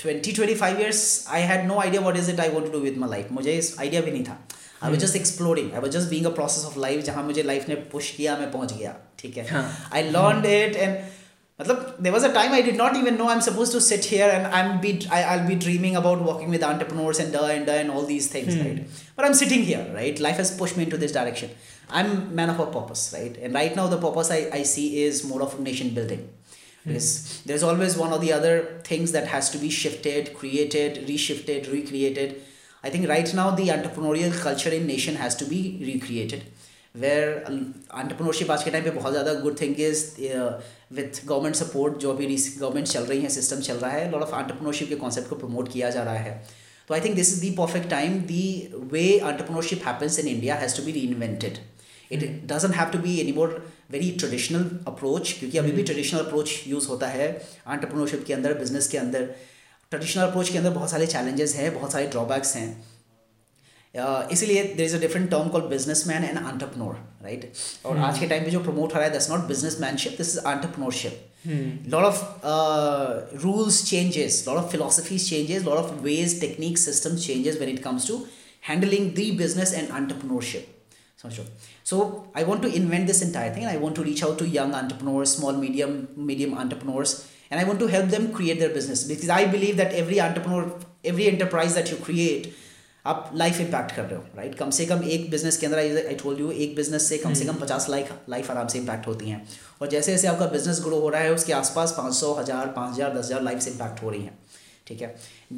20-25 years, I had no idea what is it I want to do with my life. Mujhe इस idea bhi nahi tha. I was just exploring I was just being a process of life जहाँ मुझे life ने push किया मैं पहुंच गया ठीक है हाँ. आई लर्न इट एंड मतलब there was a time I did not even know I am suppose to sit here and I am be I I be dreaming about working with entrepreneurs and da and da and all these things Hmm. right but i'm sitting here right life has pushed me into this direction i'm man of a purpose right and right now the purpose i, I see is more of nation building because there's always one or the other things that has to be shifted created reshifted recreated I think right now the entrepreneurial culture in nation has to be recreated. Where um, entrepreneurship आज के time पे बहुत ज़्यादा good thing is with government support जो अभी government चल रही है सिस्टम चल रहा है लॉट ऑफ एंटरप्रेन्योरशिप के कॉन्सेप्ट को प्रमोट किया जा रहा है तो I think this is the perfect time the way entrepreneurship happens in India has to be reinvented it doesn't have to be any more very traditional approach क्योंकि अभी भी ट्रेडिशनल अप्रोच यूज़ होता है एंटरप्रेन्योरशिप के अंदर business के अंदर traditional approach के अंदर बहुत सारे चैलेंजेस हैं बहुत सारे ड्रॉबैक्स हैं इसीलिए there is a different term call businessman and entrepreneur right और आज के टाइम hmm. पे जो प्रमोट हो रहा है that's not businessmanship this is entrepreneurship lot of rules changes lot of philosophies changes lot of ways technique system changes when it comes to handling the business and entrepreneurship समझो so I want to invent this entire thing I want to reach out to young entrepreneur small medium medium entrepreneurs and I want to help them create their business because I believe that every entrepreneur, every enterprise that you create, आप life impact कर रहे हो right कम से कम एक business के अंदर आई टोल्ड यू एक बिजनेस से कम से कम हम्म। पचास लाइफ लाइफ आराम से इम्पैक्ट होती हैं और जैसे जैसे आपका बिजनेस ग्रो हो रहा है उसके आसपास पाँच सौ हज़ार पाँच हज़ार दस हज़ार लाइफ इम्पैक्ट हो रही हैं ठीक है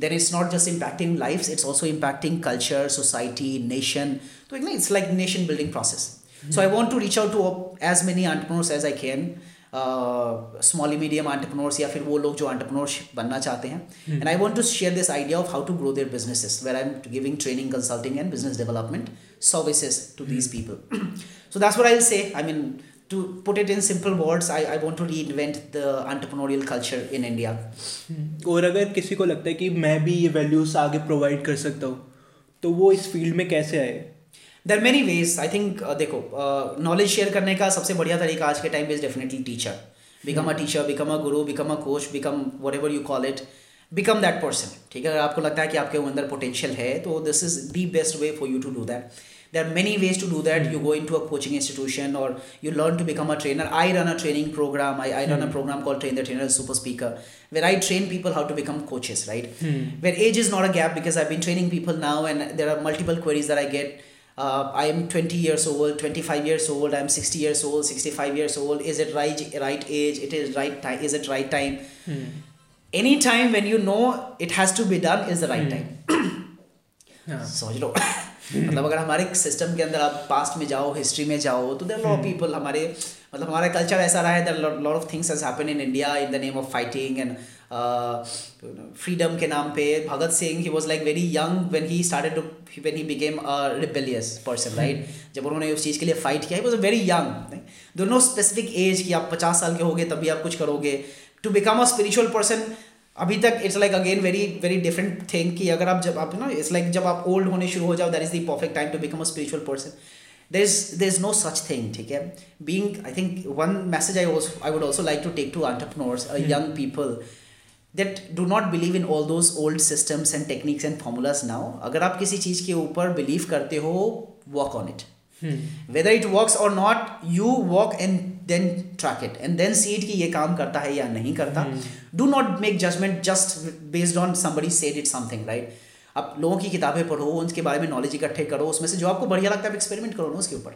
then it's not just impacting life it's also impacting culture society nation तो it's like nation building process so I want to reach out to as many entrepreneurs as I can small medium entrepreneurs या फिर वो लोग जो entrepreneurship बनना चाहते हैं and I want to share this idea of how to grow their businesses where I am giving training consulting and business development services to these people so that's where I will say I mean to put it in simple words I, I want to reinvent the entrepreneurial culture in India hmm. और अगर किसी को लगता है कि मैं भी ये वैल्यूज आगे प्रोवाइड कर सकता हूँ तो वो इस फील्ड में कैसे आए there many ways I think देखो नॉलेज uh, शेयर करने का सबसे बढ़िया तरीका आज के time is definitely teacher become a teacher become a guru become a coach become whatever you call it become that person ठीक है अगर आपको लगता है कि आपके अंदर पोटेंशियल है तो this is the best way for you to do that there many ways to do that you go into a coaching institution or you learn to become a trainer I run a training program I I run a program call train the trainer super speaker where I train people how to become coaches right where age is not a gap because I been training people now and there are multiple queries that I get uh, I am 20 years old, 25 years old, I am 60 years old, 65 years old. Is it right right age? It is right time. Is it right time? Mm. Any time when you know it has to be done is the right mm. time. yeah. समझ लो मतलब अगर हमारे system के अंदर आप past में जाओ history में जाओ तो देर लॉ पीपल हमारे मतलब हमारा कल्चर ऐसा रहा है there lot of things has happen in India in the name of fighting and freedom uh, के नाम पे Bhagat Singh he was like very young when he started to when he became a rebellious person right जब उन्होंने उस चीज़ के लिए fight किया was a very young though no specific age कि आप पचास साल के होगे तभी आप कुछ करोगे to become a spiritual person अभी तक it's like again very very different thing कि अगर आप जब आप ना इट्स लाइक जब आप ओल्ड होने शुरू हो जाओ that is the perfect time to become a spiritual person there is there is no such thing ठीक है being I think one message I I would also like to take to entrepreneurs young people that do not believe in all those old systems and techniques and formulas now अगर आप किसी चीज़ के ऊपर believe करते हो work on it whether it work or not you walk and then track it and then see it कि ये काम करता है या नहीं करता do not make judgement just based on somebody said it something right आप लोगों की किताबें पढ़ो उनके बारे में नॉलेज इकट्ठे करो उसमें से जो आपको बढ़िया लगता है एक्सपेरिमेंट करो ना उसके ऊपर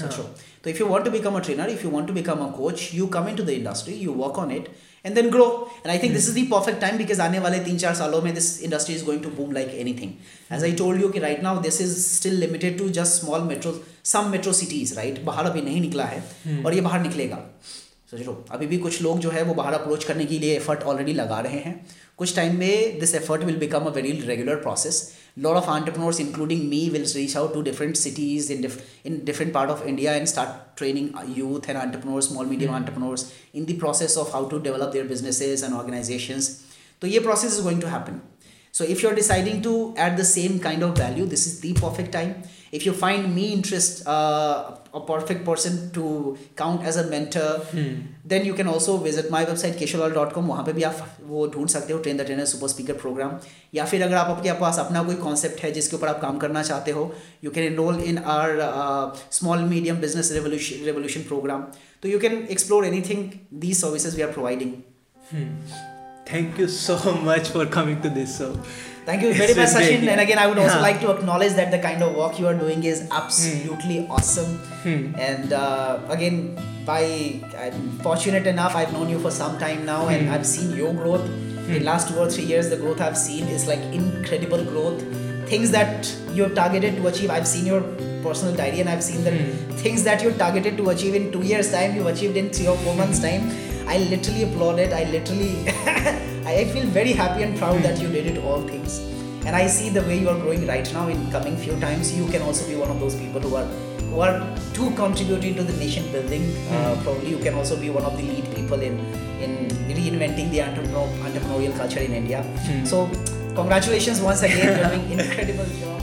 हाँ। सोचो तो if you want to become a trainer if you want to become a coach you come in to the industry you work on it and then grow and I think this is the perfect time because आने वाले तीन चार सालों में this industry is going to boom like anything as I told you कि right now this is still limited to just small metro some metro cities right बाहर अभी नहीं निकला है hmm. और ये बाहर निकलेगा सोचो अभी भी कुछ लोग जो है वो बाहर अप्रोच करने के लिए एफर्ट ऑलरेडी लगा रहे हैं कुछ टाइम में this effort will become a very regular process lot of entrepreneurs including me will reach out to different cities in, in different part of india and start training youth and entrepreneurs small medium mm-hmm. entrepreneurs in the process of how to develop their businesses and organizations so your process is going to happen so if you're deciding to add the same kind of value this is the perfect time if you find me interest uh, a perfect person to count as a mentor then you can also visit my website केशोलाल dot वहाँ पर भी आप वो ढूंढ सकते हो train the trainer super speaker programme या फिर अगर आप आपके पास अपना कोई कॉन्सेप्ट है जिसके ऊपर आप काम करना चाहते हो you can enroll in our small medium business revolution revolution program तो you can explore anything these services we are providing thank you so much for coming to this Thank you very much, Sachin. And again, I would also yeah. like to acknowledge that the kind of work you are doing is absolutely hmm. awesome. Hmm. And uh, again, by I'm fortunate enough, I've known you for some time now, and hmm. I've seen your growth. In last two or three years, the growth I've seen is like incredible growth. Things that you have targeted to achieve, I've seen your personal diary, and I've seen the things that you targeted to achieve in two years' time, you've achieved in three or four months' time. I literally applaud it. I literally I feel very happy and proud that you did it all things. And I see the way you are growing right now. In coming few times, you can also be one of those people who are who are to contributing to the nation building. Uh, hmm. probably you can also be one of the lead people in in reinventing the entrepreneurial culture in India. Hmm. So congratulations once again, you're doing incredible job.